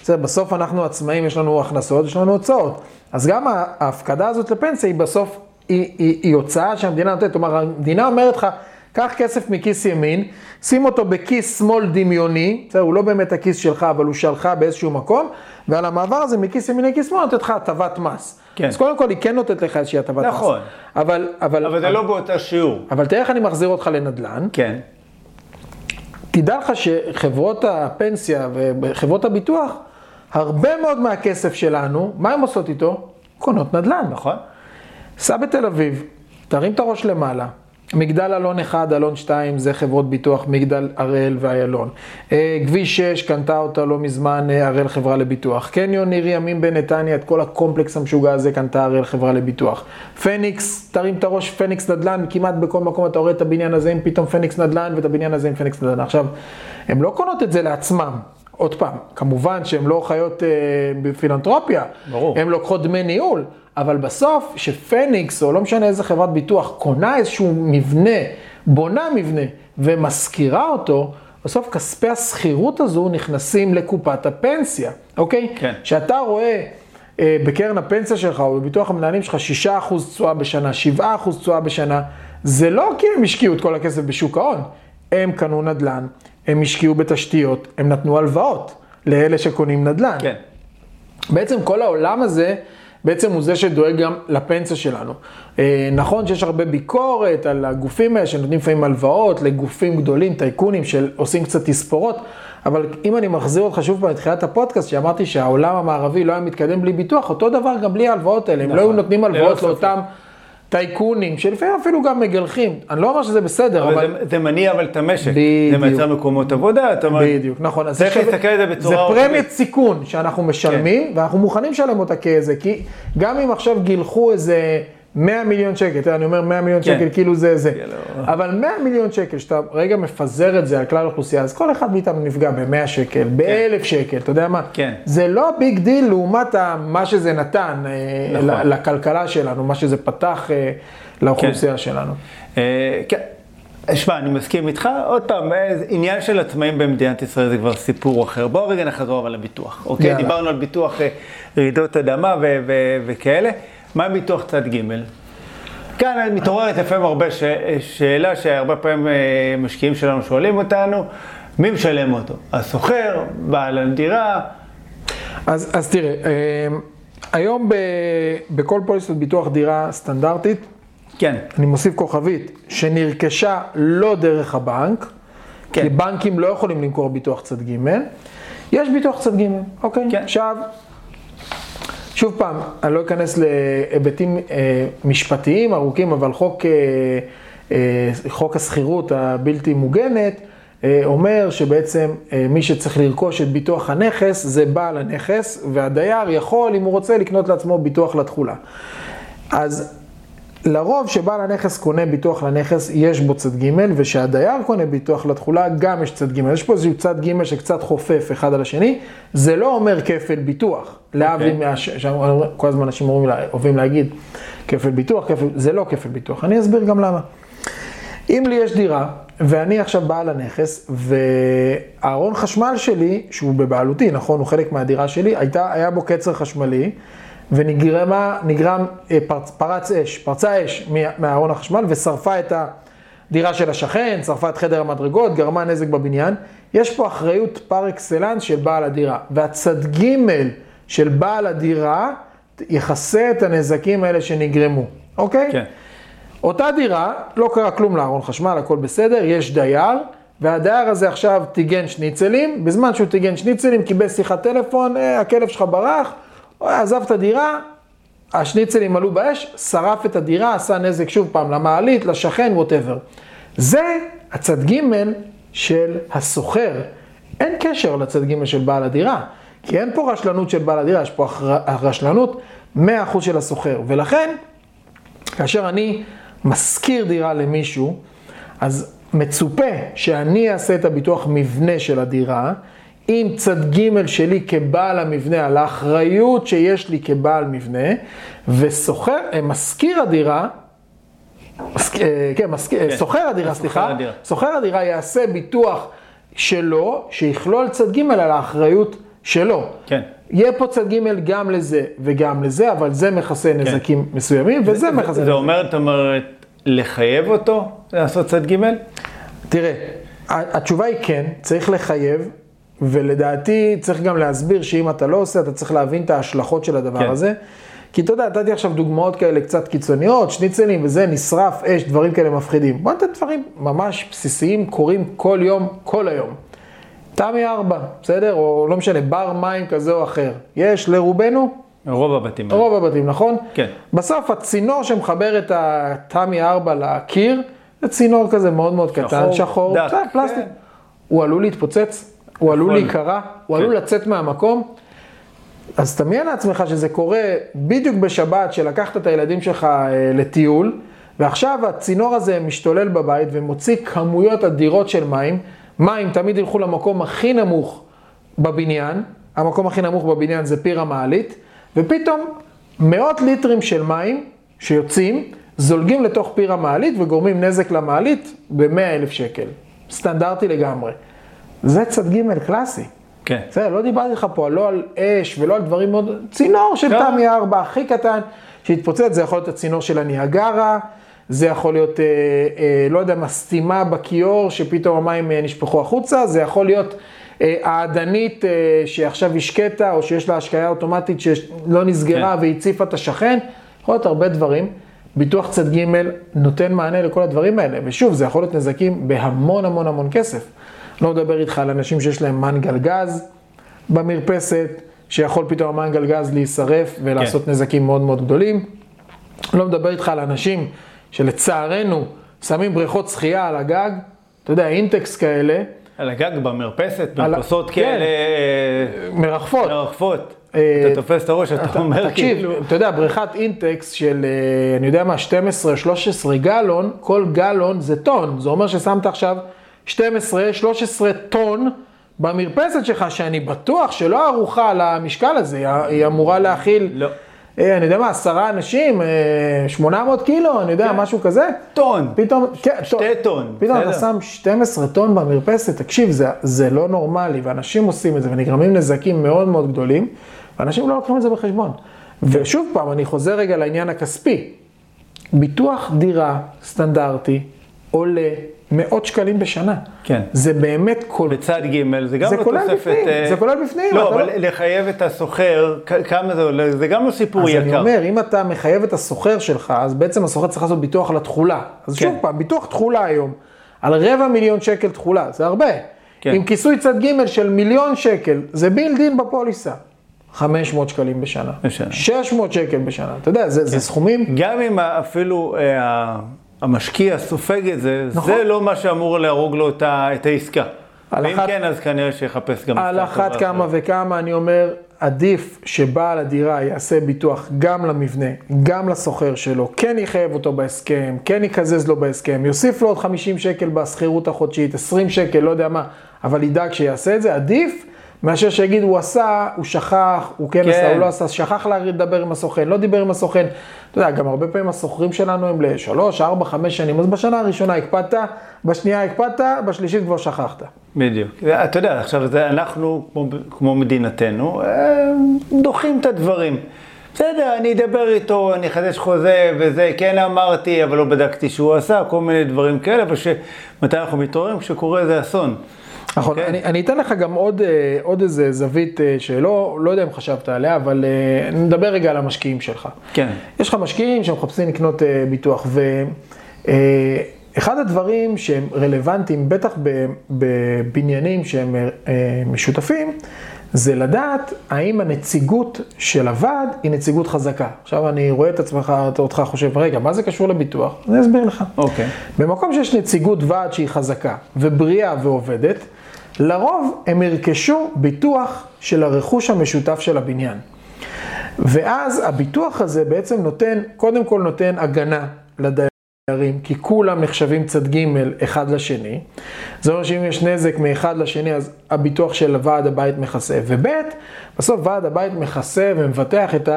בסדר, בסוף אנחנו עצמאים, יש לנו הכנסות, יש לנו הוצאות. אז גם ההפקדה הזאת לפנסיה היא בסוף, היא, היא, היא הוצאה שהמדינה נותנת. כלומר, המדינה אומרת לך, קח כסף מכיס ימין, שים אותו בכיס שמאל דמיוני, בסדר, הוא לא באמת הכיס שלך, אבל הוא שלך באיזשהו מקום, ועל המעבר הזה מכיס ימין לכיס שמאל נותנת לך הטבת מס. כן. אז קודם כל היא כן נותנת לך איזושהי הטבת מס. נכון. אבל, אבל, אבל זה לא באותו שיעור. אבל תראה איך אני מחזיר אותך לנדל"ן. כן. תדע לך שחברות הפנסיה וחברות הביטוח, הרבה מאוד מהכסף שלנו, מה הן עושות איתו? קונות נדל"ן. נכון? סע בתל אביב, תרים את הראש למעלה. מגדל אלון 1, אלון 2, זה חברות ביטוח, מגדל הראל ואיילון. אה, כביש 6, קנתה אותה לא מזמן אה, הראל חברה לביטוח. קניון ניר ימים בנתניה, את כל הקומפלקס המשוגע הזה קנתה הראל חברה לביטוח. פניקס, תרים את הראש, פניקס נדל"ן, כמעט בכל מקום אתה רואה את הבניין הזה עם פתאום פניקס נדל"ן ואת הבניין הזה עם פניקס נדל"ן. עכשיו, הן לא קונות את זה לעצמם. עוד פעם, כמובן שהן לא חיות אה, בפילנטרופיה, ברור. הן לוקחות דמי ניהול, אבל בסוף, שפניקס, או לא משנה איזה חברת ביטוח, קונה איזשהו מבנה, בונה מבנה, ומשכירה אותו, בסוף כספי השכירות הזו נכנסים לקופת הפנסיה, אוקיי? כן. כשאתה רואה אה, בקרן הפנסיה שלך, או בביטוח המנהלים שלך, 6% תשואה בשנה, 7% תשואה בשנה, זה לא כי הם השקיעו את כל הכסף בשוק ההון, הם קנו נדל"ן, הם השקיעו בתשתיות, הם נתנו הלוואות לאלה שקונים נדל"ן. כן. בעצם כל העולם הזה, בעצם הוא זה שדואג גם לפנסיה שלנו. אה, נכון שיש הרבה ביקורת על הגופים האלה שנותנים לפעמים הלוואות לגופים גדולים, טייקונים שעושים קצת תספורות, אבל אם אני מחזיר אותך שוב פעם לתחילת הפודקאסט, שאמרתי שהעולם המערבי לא היה מתקדם בלי ביטוח, אותו דבר גם בלי ההלוואות האלה, הם לא היו נכון. נותנים ללא הלוואות. לאותם טייקונים, שלפעמים אפילו גם מגלחים. אני לא אומר שזה בסדר, אבל... אבל זה, זה מניע אבל את המשק. בדיוק. זה מייצר מקומות עבודה, אתה אומר, בדיוק, נכון. אז צריך להסתכל על זה בצורה זה. פרמיית סיכון שאנחנו משלמים, כן. ואנחנו מוכנים לשלם אותה כאיזה, כי גם אם עכשיו גילחו איזה 100 מיליון שקל, אני אומר 100 מיליון כן. שקל, כאילו זה זה, כאילו. אבל 100 מיליון שקל, שאתה רגע מפזר את זה על כלל האוכלוסייה, אז כל אחד מאיתנו נפגע ב-100 שקל, ב-1,000 שקל, אתה יודע מה? כן. זה לא big deal לעומת מה שזה נתן אה, נכון. לכלכלה שלנו, מה שזה פתח אה, לאוכלוסייה שלנו. אה, כן. שמע, אני מסכים איתך, עוד פעם, אה, עניין של עצמאים במדינת ישראל זה כבר סיפור אחר. בואו רגע נחזור אבל לביטוח, אוקיי? יאללה. דיברנו על ביטוח רעידות אדמה ו- ו- וכאלה. מה ביטוח צד ג'? כאן מתעוררת לפעמים הרבה ש- שאלה שהרבה פעמים אה, משקיעים שלנו שואלים אותנו, מי משלם אותו? השוכר, בעל הדירה? אז, אז תראה, אה, היום ב, בכל פוליסת ביטוח דירה סטנדרטית, כן, אני מוסיף כוכבית, שנרכשה לא דרך הבנק, כן. כי בנקים לא יכולים למכור ביטוח צד ג', יש ביטוח צד ג', אוקיי? כן. עכשיו, שוב פעם, אני לא אכנס להיבטים אה, משפטיים ארוכים, אבל חוק, אה, אה, חוק השכירות הבלתי מוגנת, אה, אומר שבעצם אה, מי שצריך לרכוש את ביטוח הנכס זה בעל הנכס, והדייר יכול, אם הוא רוצה, לקנות לעצמו ביטוח לתכולה. אז לרוב שבעל הנכס קונה ביטוח לנכס, יש בו צד ג', ושהדייר קונה ביטוח לתכולה, גם יש צד ג'. יש פה איזשהו צד ג' שקצת חופף אחד על השני, זה לא אומר כפל ביטוח, להבדיל אוקיי. מה... ש- כל הזמן אנשים אומרים, אוהבים להגיד כפל ביטוח, כפל... זה לא כפל ביטוח, אני אסביר גם למה. אם לי יש דירה, ואני עכשיו בעל הנכס, והארון חשמל שלי, שהוא בבעלותי, נכון, הוא חלק מהדירה שלי, הייתה, היה בו קצר חשמלי, ונגרמה, נגרם, אה, פרץ, פרץ אש, פרצה אש מהארון החשמל, ושרפה את הדירה של השכן, שרפה את חדר המדרגות, גרמה נזק בבניין. יש פה אחריות par excellence של בעל הדירה, והצד ג' של בעל הדירה יכסה את הנזקים האלה שנגרמו, אוקיי? כן. אותה דירה, לא קרה כלום לארון חשמל, הכל בסדר, יש דייר, והדייר הזה עכשיו טיגן שניצלים, בזמן שהוא טיגן שניצלים, קיבל שיחת טלפון, אה, הכלב שלך ברח, עזב את הדירה, השניצלים עלו באש, שרף את הדירה, עשה נזק שוב פעם למעלית, לשכן, whatever. זה הצד ג' של הסוחר. אין קשר לצד ג' של בעל הדירה, כי אין פה רשלנות של בעל הדירה, יש פה רשלנות 100% של הסוחר. ולכן, כאשר אני משכיר דירה למישהו, אז מצופה שאני אעשה את הביטוח מבנה של הדירה, עם צד ג' שלי כבעל המבנה, על האחריות שיש לי כבעל מבנה, וסוחר, אה, משכיר הדירה, אה, כן, משכ- אה, כן, שוכר הדירה, שוכר סליחה. שוכר הדירה יעשה ביטוח שלו, שיכלול צד ג' על האחריות שלו. כן. יהיה פה צד ג' גם לזה וגם לזה, אבל זה מכסה נזקים מסוימים, וזה מכסה כן. זה נזקים. אומר, זאת אומרת, לחייב אותו לעשות צד ג'? תראה, התשובה היא כן, צריך לחייב, ולדעתי צריך גם להסביר שאם אתה לא עושה, אתה צריך להבין את ההשלכות של הדבר כן. הזה. כי אתה יודע, נתתי עכשיו דוגמאות כאלה קצת קיצוניות, שניצלים וזה, נשרף, אש, דברים כאלה מפחידים. בוא ניתן דברים ממש בסיסיים, קורים כל יום, כל היום. תמי 4, בסדר? או לא משנה, בר מים כזה או אחר. יש לרובנו, רוב הבתים. רוב הבתים, נכון? כן. בסוף הצינור שמחבר את התמי 4 לקיר, זה צינור כזה מאוד מאוד קטן, שחור, שחור, דק, פלסטיק. כן. הוא עלול להתפוצץ, הוא עלול יכול. להיקרע, הוא כן. עלול לצאת מהמקום. אז תמיין לעצמך שזה קורה בדיוק בשבת, שלקחת את הילדים שלך אה, לטיול, ועכשיו הצינור הזה משתולל בבית ומוציא כמויות אדירות של מים. מים תמיד ילכו למקום הכי נמוך בבניין, המקום הכי נמוך בבניין זה פיר המעלית, ופתאום מאות ליטרים של מים שיוצאים, זולגים לתוך פיר המעלית וגורמים נזק למעלית ב-100 אלף שקל. סטנדרטי לגמרי. זה צד ג' קלאסי. כן. בסדר, לא דיברתי לך פה לא על אש ולא על דברים מאוד... צינור של לא. תמי 4 הכי קטן שהתפוצץ, זה יכול להיות הצינור של הניאגרה, זה יכול להיות, אה, אה, לא יודע מה, סתימה בכיור שפתאום המים אה, נשפכו החוצה, זה יכול להיות אה, העדנית אה, שעכשיו השקטה או שיש לה השקיה אוטומטית שלא נסגרה כן. והציפה את השכן, יכול להיות הרבה דברים. ביטוח צד ג' נותן מענה לכל הדברים האלה, ושוב, זה יכול להיות נזקים בהמון המון המון כסף. לא מדבר איתך על אנשים שיש להם מנגל גז במרפסת, שיכול פתאום המנגל גז להישרף ולעשות כן. נזקים מאוד מאוד גדולים. לא מדבר איתך על אנשים שלצערנו שמים בריכות שחייה על הגג, אתה יודע, אינטקס כאלה. על הגג במרפסת, במרפסות כאלה... כן, מרחפות. מרחפות. אה, אתה תופס את הראש, אתה אומר כאילו... תקשיב, אתה יודע, בריכת אינטקס של, אה, אני יודע מה, 12-13 גלון, כל גלון זה טון. זה אומר ששמת עכשיו 12-13 טון במרפסת שלך, שאני בטוח שלא ערוכה למשקל הזה, היא אמורה להכיל... לא. אה, אני יודע מה, עשרה אנשים, 800 קילו, אני יודע, כן. משהו כזה. טון. פתאום, כן, שתי טון. פתאום אתה שם 12 טון במרפסת, תקשיב, זה, זה לא נורמלי, ואנשים עושים את זה, ונגרמים נזקים מאוד מאוד גדולים. ואנשים לא לוקחים את זה בחשבון. ושוב פעם, אני חוזר רגע לעניין הכספי. ביטוח דירה סטנדרטי עולה מאות שקלים בשנה. כן. זה באמת כל... בצד ג' זה גם זה לא תוספת... בפנים, אה, זה כולל בפנים. לא, אבל לחייב את הסוחר, כמה זה עולה, זה גם לא סיפור אז יקר. אני אומר, אם אתה מחייב את הסוחר שלך, אז בעצם הסוחר צריך לעשות ביטוח לתכולה. אז כן. שוב פעם, ביטוח תכולה היום, על רבע מיליון שקל תכולה, זה הרבה. כן. עם כיסוי צד ג' של מיליון שקל, זה בילדין בפוליסה. 500 שקלים בשנה. בשנה. 600 שקל בשנה. אתה יודע, זה, זה סכומים... גם אם אפילו אה, המשקיע סופג את זה, נכון. זה לא מה שאמור להרוג לו את ה- את העסקה. ואם אחת- כן, אז כנראה שיחפש גם... על אחת כמה אחרת. וכמה אני אומר, עדיף שבעל הדירה יעשה ביטוח גם למבנה, גם לסוחר שלו, כן יחייב אותו בהסכם, כן יקזז לו בהסכם, יוסיף לו עוד 50 שקל בשכירות החודשית, 20 שקל, לא יודע מה, אבל ידאג שיעשה את זה, עדיף מאשר שיגיד הוא עשה, הוא שכח, הוא כן, כן. עשה, הוא לא עשה, שכח לדבר עם הסוכן, לא דיבר עם הסוכן. אתה יודע, גם הרבה פעמים הסוחרים שלנו הם לשלוש, ארבע, חמש שנים, אז בשנה הראשונה הקפדת, בשנייה הקפדת, בשלישית כבר שכחת. בדיוק. אתה יודע, עכשיו זה אנחנו, כמו, כמו מדינתנו, אה, דוחים את הדברים. בסדר, אני אדבר איתו, אני אחדש חוזה וזה, כן אמרתי, אבל לא בדקתי שהוא עשה, כל מיני דברים כאלה, אבל שמתי אנחנו מתעוררים? כשקורה איזה אסון. נכון, אוקיי? אני, אני אתן לך גם עוד, אה, עוד איזה זווית אה, שלא לא יודע אם חשבת עליה, אבל אה, נדבר רגע על המשקיעים שלך. כן. יש לך משקיעים שמחפשים לקנות ביטוח, ואחד הדברים שהם רלוונטיים, בטח בבניינים שהם משותפים, זה לדעת האם הנציגות של הוועד היא נציגות חזקה. עכשיו אני רואה את עצמך, אותך חושב, רגע, מה זה קשור לביטוח? אני אסביר לך. אוקיי. במקום שיש נציגות ועד שהיא חזקה ובריאה ועובדת, לרוב הם ירכשו ביטוח של הרכוש המשותף של הבניין. ואז הביטוח הזה בעצם נותן, קודם כל נותן הגנה לדיירים, כי כולם נחשבים צד ג' אחד לשני. זה אומר שאם יש נזק מאחד לשני, אז הביטוח של ועד הבית מכסה. וב', בסוף ועד הבית מכסה ומבטח את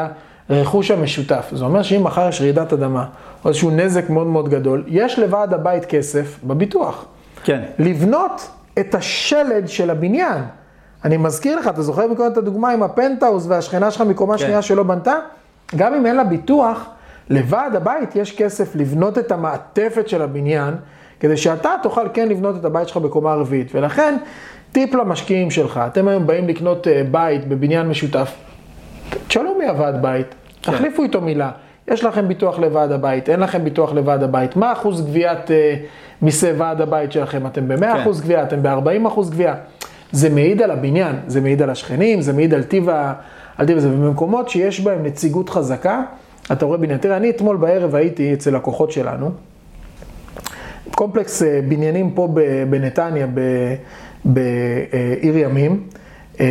הרכוש המשותף. זה אומר שאם מחר יש רעידת אדמה, או איזשהו נזק מאוד מאוד גדול, יש לוועד הבית כסף בביטוח. כן. לבנות את השלד של הבניין. אני מזכיר לך, אתה זוכר מקודם את הדוגמה עם הפנטהאוז והשכנה שלך מקומה כן. שנייה שלא בנתה? גם אם אין לה ביטוח, לוועד הבית יש כסף לבנות את המעטפת של הבניין, כדי שאתה תוכל כן לבנות את הבית שלך בקומה רביעית. ולכן, טיפ למשקיעים שלך, אתם היום באים לקנות אה, בית בבניין משותף, תשאלו מי הוועד בית, כן. תחליפו איתו מילה. יש לכם ביטוח לוועד הבית, אין לכם ביטוח לוועד הבית, מה אחוז גביית אה, מיסי ועד הבית שלכם? אתם ב-100% כן. אחוז גבייה, אתם ב-40% גבייה. זה מעיד על הבניין, זה מעיד על השכנים, זה מעיד על טיב ה... על טיב הזה. ובמקומות שיש בהם נציגות חזקה, אתה רואה בניין. תראה, אני אתמול בערב הייתי אצל לקוחות שלנו, קומפלקס אה, בניינים פה בנתניה, בעיר ימים. אה,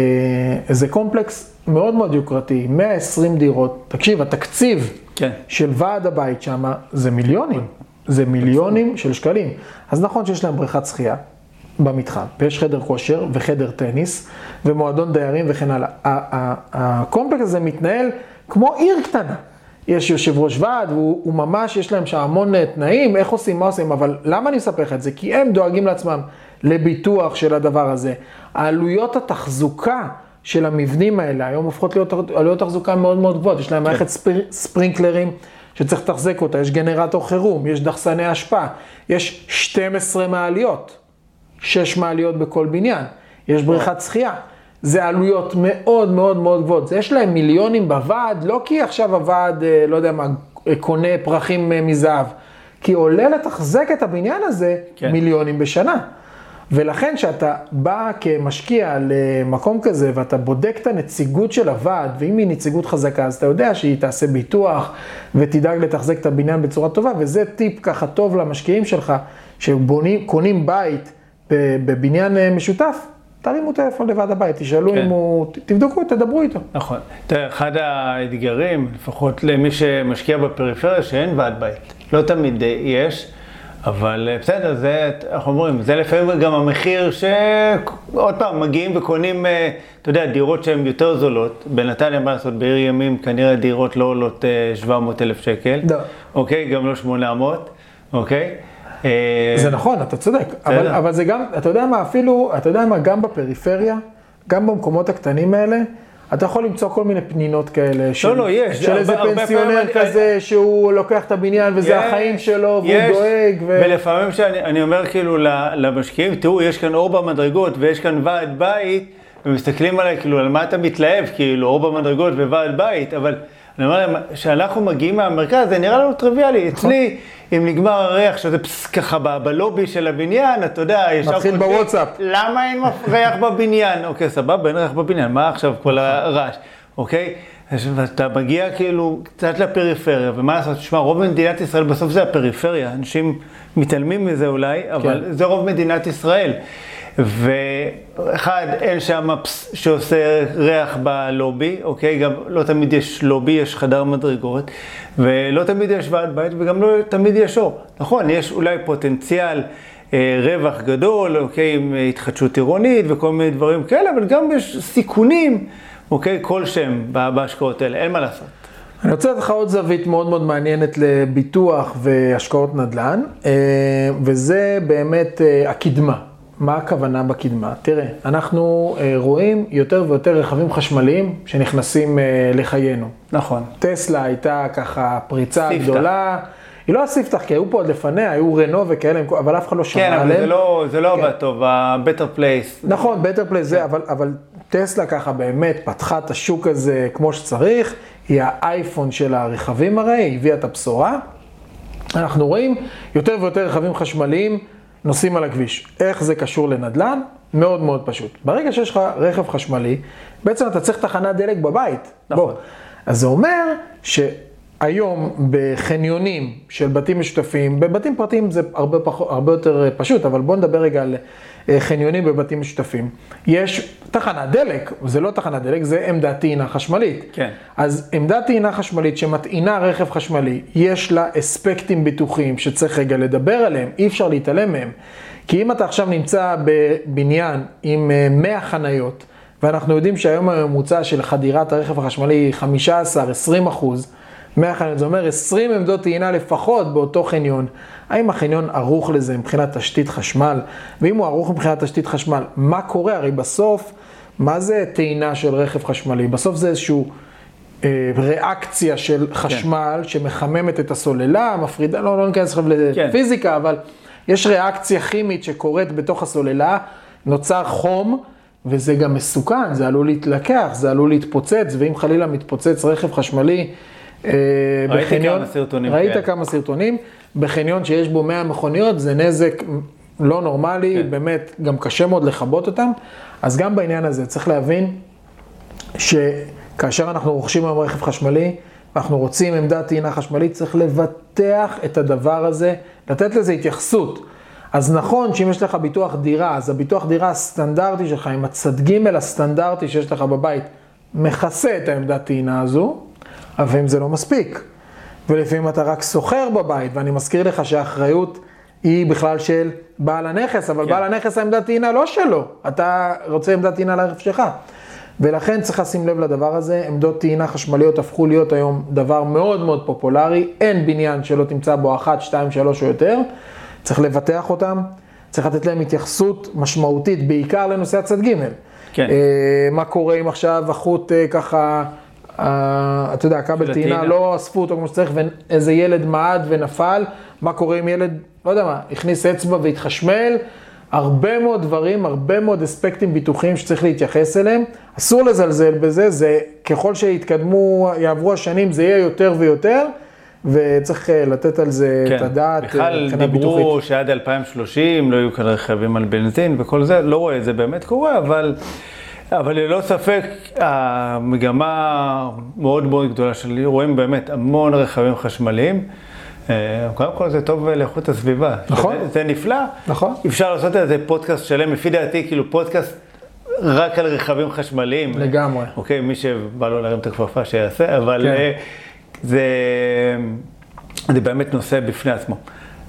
זה קומפלקס מאוד מאוד יוקרתי, 120 דירות. תקשיב, התקציב כן. של ועד הבית שם זה מיליונים, זה מיליונים של שקלים. אז נכון שיש להם בריכת שחייה במתחם, ויש חדר כושר וחדר טניס ומועדון דיירים וכן הלאה. הקומפלקס הזה מתנהל כמו עיר קטנה. יש יושב ראש ועד, והוא הוא ממש, יש להם שם המון אה, תנאים, איך עושים, מה עושים, אבל למה אני מספר לך את זה? כי הם דואגים לעצמם לביטוח של הדבר הזה. העלויות התחזוקה של המבנים האלה היום הופכות להיות עלויות תחזוקה מאוד מאוד גבוהות. יש להם מערכת ספר, ספרינקלרים שצריך לתחזק אותה, יש גנרטור חירום, יש דחסני אשפה, יש 12 מעליות, 6 מעליות בכל בניין, יש בריכת שחייה. זה עלויות מאוד מאוד מאוד גבוהות. יש להם מיליונים בוועד, לא כי עכשיו הוועד, אה, לא יודע מה, אה, קונה פרחים אה, מזהב, כי עולה לתחזק את הבניין הזה כן. מיליונים בשנה. ולכן כשאתה בא כמשקיע למקום כזה ואתה בודק את הנציגות של הוועד, ואם היא נציגות חזקה, אז אתה יודע שהיא תעשה ביטוח ותדאג לתחזק את הבניין בצורה טובה, וזה טיפ ככה טוב למשקיעים שלך, שקונים בית בבניין משותף, תרימו טלפון לוועד הבית, תשאלו כן. אם הוא, תבדקו, תדברו איתו. נכון. תראה, אחד האתגרים, לפחות למי שמשקיע בפריפריה, שאין ועד בית. לא תמיד יש. אבל אה, בסדר, זה, איך אומרים, זה לפעמים גם המחיר שעוד פעם, מגיעים וקונים, אה, אתה יודע, דירות שהן יותר זולות. בנתניה, מה לעשות, בעיר ימים כנראה דירות לא עולות 700 אה, אלף שקל. לא. אוקיי? גם לא 800, אוקיי? זה נכון, אתה צודק. אבל, אבל זה גם, אתה יודע מה, אפילו, אתה יודע מה, גם בפריפריה, גם במקומות הקטנים האלה, אתה יכול למצוא כל מיני פנינות כאלה. לא, של, לא, יש. של איזה פנסיונר כזה, אני... שהוא לוקח את הבניין וזה יש, החיים שלו, והוא יש, דואג. ו... ולפעמים שאני אומר כאילו למשקיעים, תראו, יש כאן אור במדרגות ויש כאן ועד בית, ומסתכלים עליי כאילו, על מה אתה מתלהב, כאילו, אור במדרגות וועד בית, אבל... אני אומר להם, כשאנחנו מגיעים מהמרכז, זה נראה לנו טריוויאלי. נכון. אצלי, אם נגמר הריח, שזה פס, ככה בלובי של הבניין, אתה יודע, ישר מתחיל בוואטסאפ. למה אין [LAUGHS] ריח בבניין? אוקיי, סבבה, אין ריח בבניין, מה עכשיו כל הרעש? אוקיי? ואתה מגיע כאילו קצת לפריפריה, ומה לעשות, תשמע, רוב מדינת ישראל בסוף זה הפריפריה, אנשים מתעלמים מזה אולי, אבל כן. זה רוב מדינת ישראל. ואחד, אין שם פס שעושה ריח בלובי, אוקיי? גם לא תמיד יש לובי, יש חדר מדרגות, ולא תמיד יש ועד בית, וגם לא תמיד יש אור. נכון, יש אולי פוטנציאל אה, רווח גדול, אוקיי? עם התחדשות עירונית וכל מיני דברים כאלה, אבל גם יש סיכונים, אוקיי? כלשהם בהשקעות האלה, אין מה לעשות. אני רוצה לתת לך עוד זווית מאוד מאוד מעניינת לביטוח והשקעות נדל"ן, אה, וזה באמת אה, הקדמה. מה הכוונה בקדמה? תראה, אנחנו אה, רואים יותר ויותר רכבים חשמליים שנכנסים אה, לחיינו. נכון. טסלה הייתה ככה פריצה סיפתח. גדולה. היא לא הספתח, כי היו פה עוד לפניה, היו רנו וכאלה, אבל אף אחד לא שמע עליהם. כן, אבל זה לא, זה לא כן. עבד טוב, ה-Better Place. נכון, Better Place זה, כן. אבל, אבל טסלה ככה באמת פתחה את השוק הזה כמו שצריך, היא האייפון של הרכבים הרי, היא הביאה את הבשורה. אנחנו רואים יותר ויותר רכבים חשמליים. נוסעים על הכביש. איך זה קשור לנדל"ן? מאוד מאוד פשוט. ברגע שיש לך רכב חשמלי, בעצם אתה צריך תחנת דלק בבית. נכון. בוא. אז זה אומר שהיום בחניונים של בתים משותפים, בבתים פרטיים זה הרבה, פח, הרבה יותר פשוט, אבל בוא נדבר רגע על אה, חניונים בבתים משותפים. יש תחנת דלק, זה לא תחנת דלק, זה עמדת טעינה חשמלית. כן. אז עמדת טעינה חשמלית שמטעינה רכב חשמלי, יש לה אספקטים ביטוחיים שצריך רגע לדבר עליהם, אי אפשר להתעלם מהם. כי אם אתה עכשיו נמצא בבניין עם 100 אה, חניות, ואנחנו יודעים שהיום הממוצע של חדירת הרכב החשמלי היא 15-20 אחוז, 100 חניות, זה אומר 20 עמדות טעינה לפחות באותו חניון. האם החניון ערוך לזה מבחינת תשתית חשמל? ואם הוא ערוך מבחינת תשתית חשמל, מה קורה? הרי בסוף, מה זה טעינה של רכב חשמלי? בסוף זה איזשהו... אה, ריאקציה של כן. חשמל כן. שמחממת את הסוללה, מפרידה, לא, לא ניכנס עכשיו כן. לפיזיקה, כן. אבל יש ריאקציה כימית שקורית בתוך הסוללה, נוצר חום, וזה גם מסוכן, זה עלול להתלקח, זה עלול להתפוצץ, ואם חלילה מתפוצץ רכב חשמלי בחניון, כמה סרטונים. ראית כן. כמה סרטונים, בחניון שיש בו 100 מכוניות, זה נזק לא נורמלי, כן. באמת, גם קשה מאוד לכבות אותם. אז גם בעניין הזה צריך להבין שכאשר אנחנו רוכשים היום רכב חשמלי, ואנחנו רוצים עמדת טעינה חשמלית, צריך לבטח את הדבר הזה, לתת לזה התייחסות. אז נכון שאם יש לך ביטוח דירה, אז הביטוח דירה הסטנדרטי שלך, עם הצד ג' הסטנדרטי שיש לך בבית, מכסה את העמדת טעינה הזו, אבל אם זה לא מספיק. ולפעמים אתה רק סוחר בבית, ואני מזכיר לך שהאחריות היא בכלל של בעל הנכס, אבל כן. בעל הנכס העמדת טעינה לא שלו, אתה רוצה עמדת טעינה לרכב שלך. ולכן צריך לשים לב לדבר הזה, עמדות טעינה חשמליות הפכו להיות היום דבר מאוד מאוד פופולרי, אין בניין שלא תמצא בו אחת, שתיים, שלוש או יותר, צריך לבטח אותם, צריך לתת להם התייחסות משמעותית, בעיקר לנושא הצד ג'. כן. אה, מה קורה אם עכשיו החוט אה, ככה... אתה יודע, כבל טעינה, לא אספו אותו כמו שצריך, ואיזה ילד מעד ונפל, מה קורה אם ילד, לא יודע מה, הכניס אצבע והתחשמל, הרבה מאוד דברים, הרבה מאוד אספקטים ביטוחיים שצריך להתייחס אליהם. אסור לזלזל בזה, זה ככל שיתקדמו, יעברו השנים, זה יהיה יותר ויותר, וצריך אה, לתת על זה כן. את הדעת. אה, בכלל דיברו ביטוחית. שעד 2030 לא יהיו כאן רכבים על בנזין וכל זה, לא רואה את זה באמת קורה, אבל, אבל ללא ספק המגמה מאוד מאוד גדולה של רואים באמת המון רכבים חשמליים. אה, קודם כל זה טוב לאיכות הסביבה. נכון. זה, זה נפלא. נכון. אפשר לעשות על זה פודקאסט שלם, לפי דעתי, כאילו פודקאסט רק על רכבים חשמליים. לגמרי. אוקיי, מי שבא לו להרים את הכפפה שיעשה, אבל כן. אה, זה, זה באמת נושא בפני עצמו.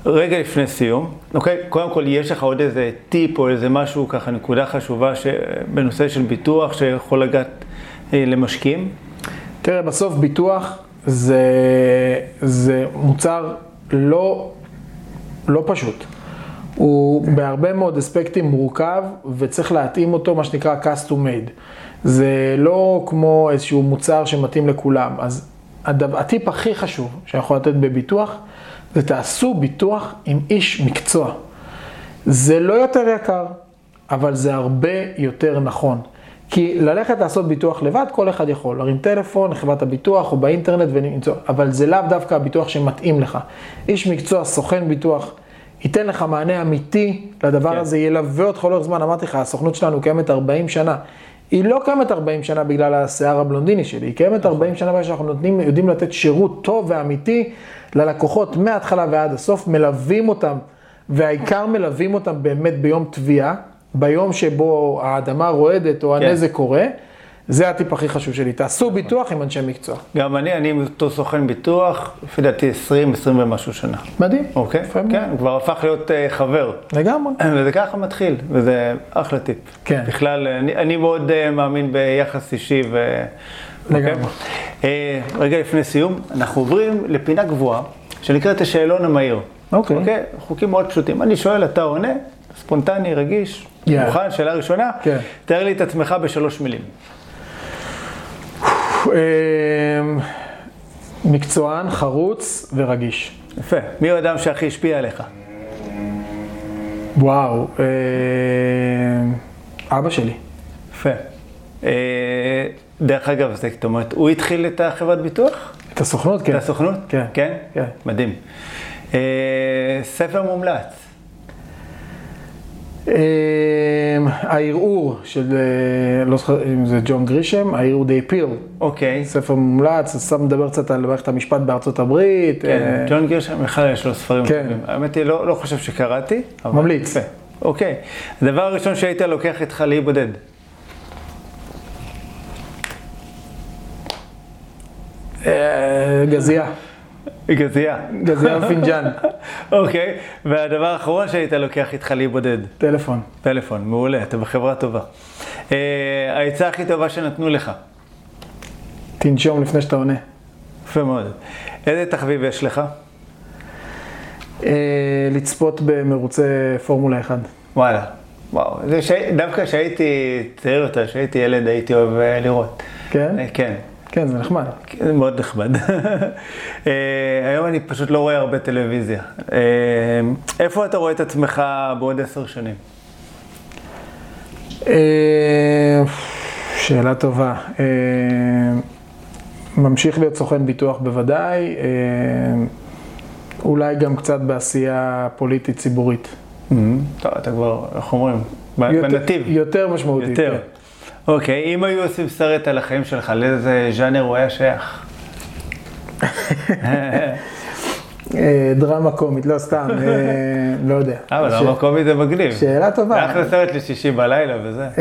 רגע לפני סיום, אוקיי, קודם כל יש לך עוד איזה טיפ או איזה משהו ככה, נקודה חשובה ש... בנושא של ביטוח שיכול לגעת אה, למשקיעים? תראה, בסוף ביטוח זה, זה מוצר לא, לא פשוט. הוא בהרבה מאוד אספקטים מורכב וצריך להתאים אותו, מה שנקרא custom made. זה לא כמו איזשהו מוצר שמתאים לכולם. אז הדבר, הטיפ הכי חשוב שיכול לתת בביטוח, זה תעשו ביטוח עם איש מקצוע. זה לא יותר יקר, אבל זה הרבה יותר נכון. כי ללכת לעשות ביטוח לבד, כל אחד יכול. להרים טלפון לחברת הביטוח או באינטרנט ולמצוא, אבל זה לאו דווקא הביטוח שמתאים לך. איש מקצוע, סוכן ביטוח, ייתן לך מענה אמיתי לדבר כן. הזה, ילווה אותך לאורך זמן. אמרתי לך, הסוכנות שלנו קיימת 40 שנה. היא לא קיימת 40 שנה בגלל השיער הבלונדיני שלי, היא קיימת 40 שנה בגלל שאנחנו נותנים, יודעים לתת שירות טוב ואמיתי ללקוחות מההתחלה ועד הסוף, מלווים אותם, והעיקר מלווים אותם באמת ביום תביעה, ביום שבו האדמה רועדת או כן. הנזק קורה, זה הטיפ הכי חשוב שלי, תעשו ביטוח עם אנשי מקצוע. גם אני, אני אותו סוכן ביטוח, לפי דעתי 20, 20 ומשהו שנה. מדהים. אוקיי? מאוד. כן, כבר הפך להיות אה, חבר. לגמרי. [CLEARS THROAT] וזה ככה מתחיל, וזה אחלה טיפ. כן. בכלל, אני, אני מאוד uh, מאמין ביחס אישי ו... לגמרי. אוקיי? אה, רגע לפני סיום, אנחנו עוברים לפינה גבוהה, שנקראת השאלון המהיר. אוקיי. אוקיי? חוקים מאוד פשוטים. אני שואל, אתה עונה, ספונטני, רגיש, יאללה. מוכן, שאלה ראשונה. כן. תאר לי את עצמך בשלוש מילים. אמ, מקצוען, חרוץ ורגיש. יפה. מי הוא האדם שהכי השפיע עליך? וואו, אמ, אבא שלי. יפה. אה, דרך אגב, זה, זאת אומרת, הוא התחיל את החברת ביטוח? את הסוכנות, כן. את הסוכנות? כן. כן? כן. מדהים. אה, ספר מומלץ. אמ, הערעור של, אה, לא זוכר אם זה ג'ון גרישם, הערעור די פיל. אוקיי. ספר מומלץ, סתם מדבר קצת על מערכת המשפט בארצות הברית. כן, אה, ג'ון גירשם, בכלל יש לו ספרים כן. טובים. האמת היא, לא לא חושב שקראתי. אבל ממליץ. יפה. אוקיי. הדבר הראשון שהיית לוקח איתך לאי בודד. גזייה, גזייה. גזייה ופינג'אן, [LAUGHS] אוקיי. והדבר האחרון שהיית לוקח איתך לאי בודד. טלפון. טלפון, מעולה, אתה בחברה טובה. אה, העצה הכי טובה שנתנו לך. תנשום לפני שאתה עונה. יפה מאוד. איזה תחביב יש לך? אה, לצפות במרוצי פורמולה 1. וואלה. וואו, זה ש... דווקא כשהייתי צעיר יותר, כשהייתי ילד, הייתי אוהב אה, לראות. כן? אה, כן. כן, זה נחמד. כן, זה מאוד נחמד. [LAUGHS] אה, היום אני פשוט לא רואה הרבה טלוויזיה. אה, איפה אתה רואה את עצמך בעוד עשר שנים? אה, שאלה טובה. אה, ממשיך להיות סוכן ביטוח בוודאי, אה, אולי גם קצת בעשייה פוליטית ציבורית. טוב, אתה כבר, איך אומרים? בנתיב. יותר משמעותית. יותר. אוקיי, אם היו עושים סרט על החיים שלך, לאיזה ז'אנר הוא היה שייך? אה, דרמה קומית, לא סתם, אה, לא יודע. אבל ש- המקומי זה מגניב. שאלה טובה. אחלה סרט לשישי בלילה וזה. אה,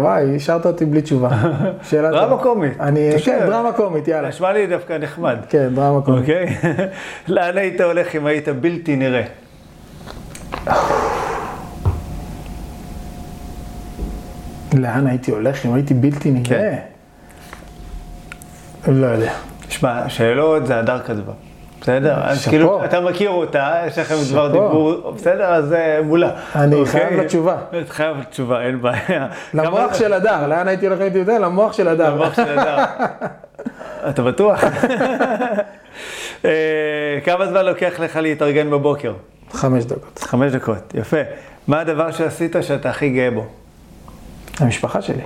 וואי, השארת אותי בלי תשובה. [LAUGHS] שאלה טובה. דרמה קומית. [LAUGHS] כן, דרמה קומית, יאללה. נשמע לי דווקא נחמד. כן, דרמה קומית. אוקיי? [LAUGHS] לאן היית הולך אם היית בלתי נראה? לאן הייתי הולך אם הייתי בלתי נראה? כן. לא יודע. תשמע, שאלות זה הדר כתבה. בסדר? אז. כאילו, אתה מכיר אותה, יש לכם דבר. דיבור, בסדר? אז אה, מולה. אני אוקיי? חייב לה תשובה. את חייב תשובה, אין בעיה. למוח של הדר, לאן הייתי הולך הייתי יודע? למוח של הדר. למוח של הדר. [LAUGHS] אתה בטוח? אה, כמה זמן לוקח לך להתארגן בבוקר? חמש דקות. חמש דקות, יפה. מה הדבר שעשית שאתה הכי גאה בו? למשפחה שלי.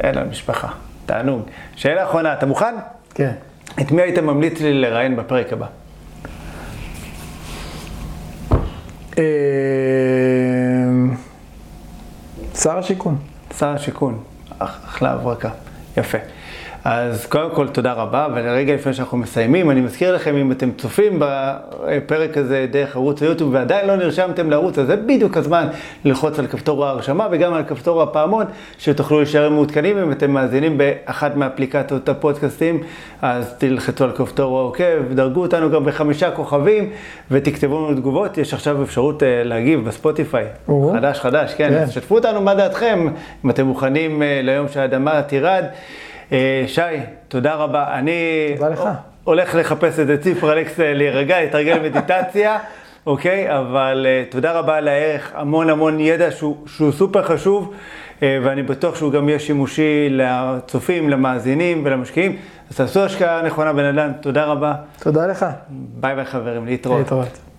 אין לנו משפחה. תענוג. שאלה אחרונה, אתה מוכן? כן. את מי היית ממליץ לי לראיין בפרק הבא? אה, שר השיכון. שר השיכון, אחלה הברקה. יפה. אז קודם כל תודה רבה, ולרגע לפני שאנחנו מסיימים, אני מזכיר לכם, אם אתם צופים בפרק הזה דרך ערוץ היוטיוב ועדיין לא נרשמתם לערוץ, אז זה בדיוק הזמן ללחוץ על כפתור ההרשמה וגם על כפתור הפעמון, שתוכלו להישאר מעודכנים. אם אתם מאזינים באחת מאפליקציות הפודקאסטים, אז תלחצו על כפתור העוקב, דרגו אותנו גם בחמישה כוכבים ותכתבו לנו תגובות. יש עכשיו אפשרות אה, להגיב בספוטיפיי. חדש חדש, כן. כן. אז שתפו אותנו מה דעתכם, אם אתם מוכנים אה, ליום שהאדמה תירד. אה, שי, תודה רבה. אני תודה לך. הולך לחפש את ציפר אלכס אה, להירגע, להתרגל מדיטציה, [LAUGHS] אוקיי? אבל uh, תודה רבה על הערך, המון המון ידע שהוא, שהוא סופר חשוב, uh, ואני בטוח שהוא גם יהיה שימושי לצופים, למאזינים ולמשקיעים. אז תעשו השקעה נכונה בנדל"ן, תודה רבה. תודה לך. ביי ביי חברים, להתראות. להתראות.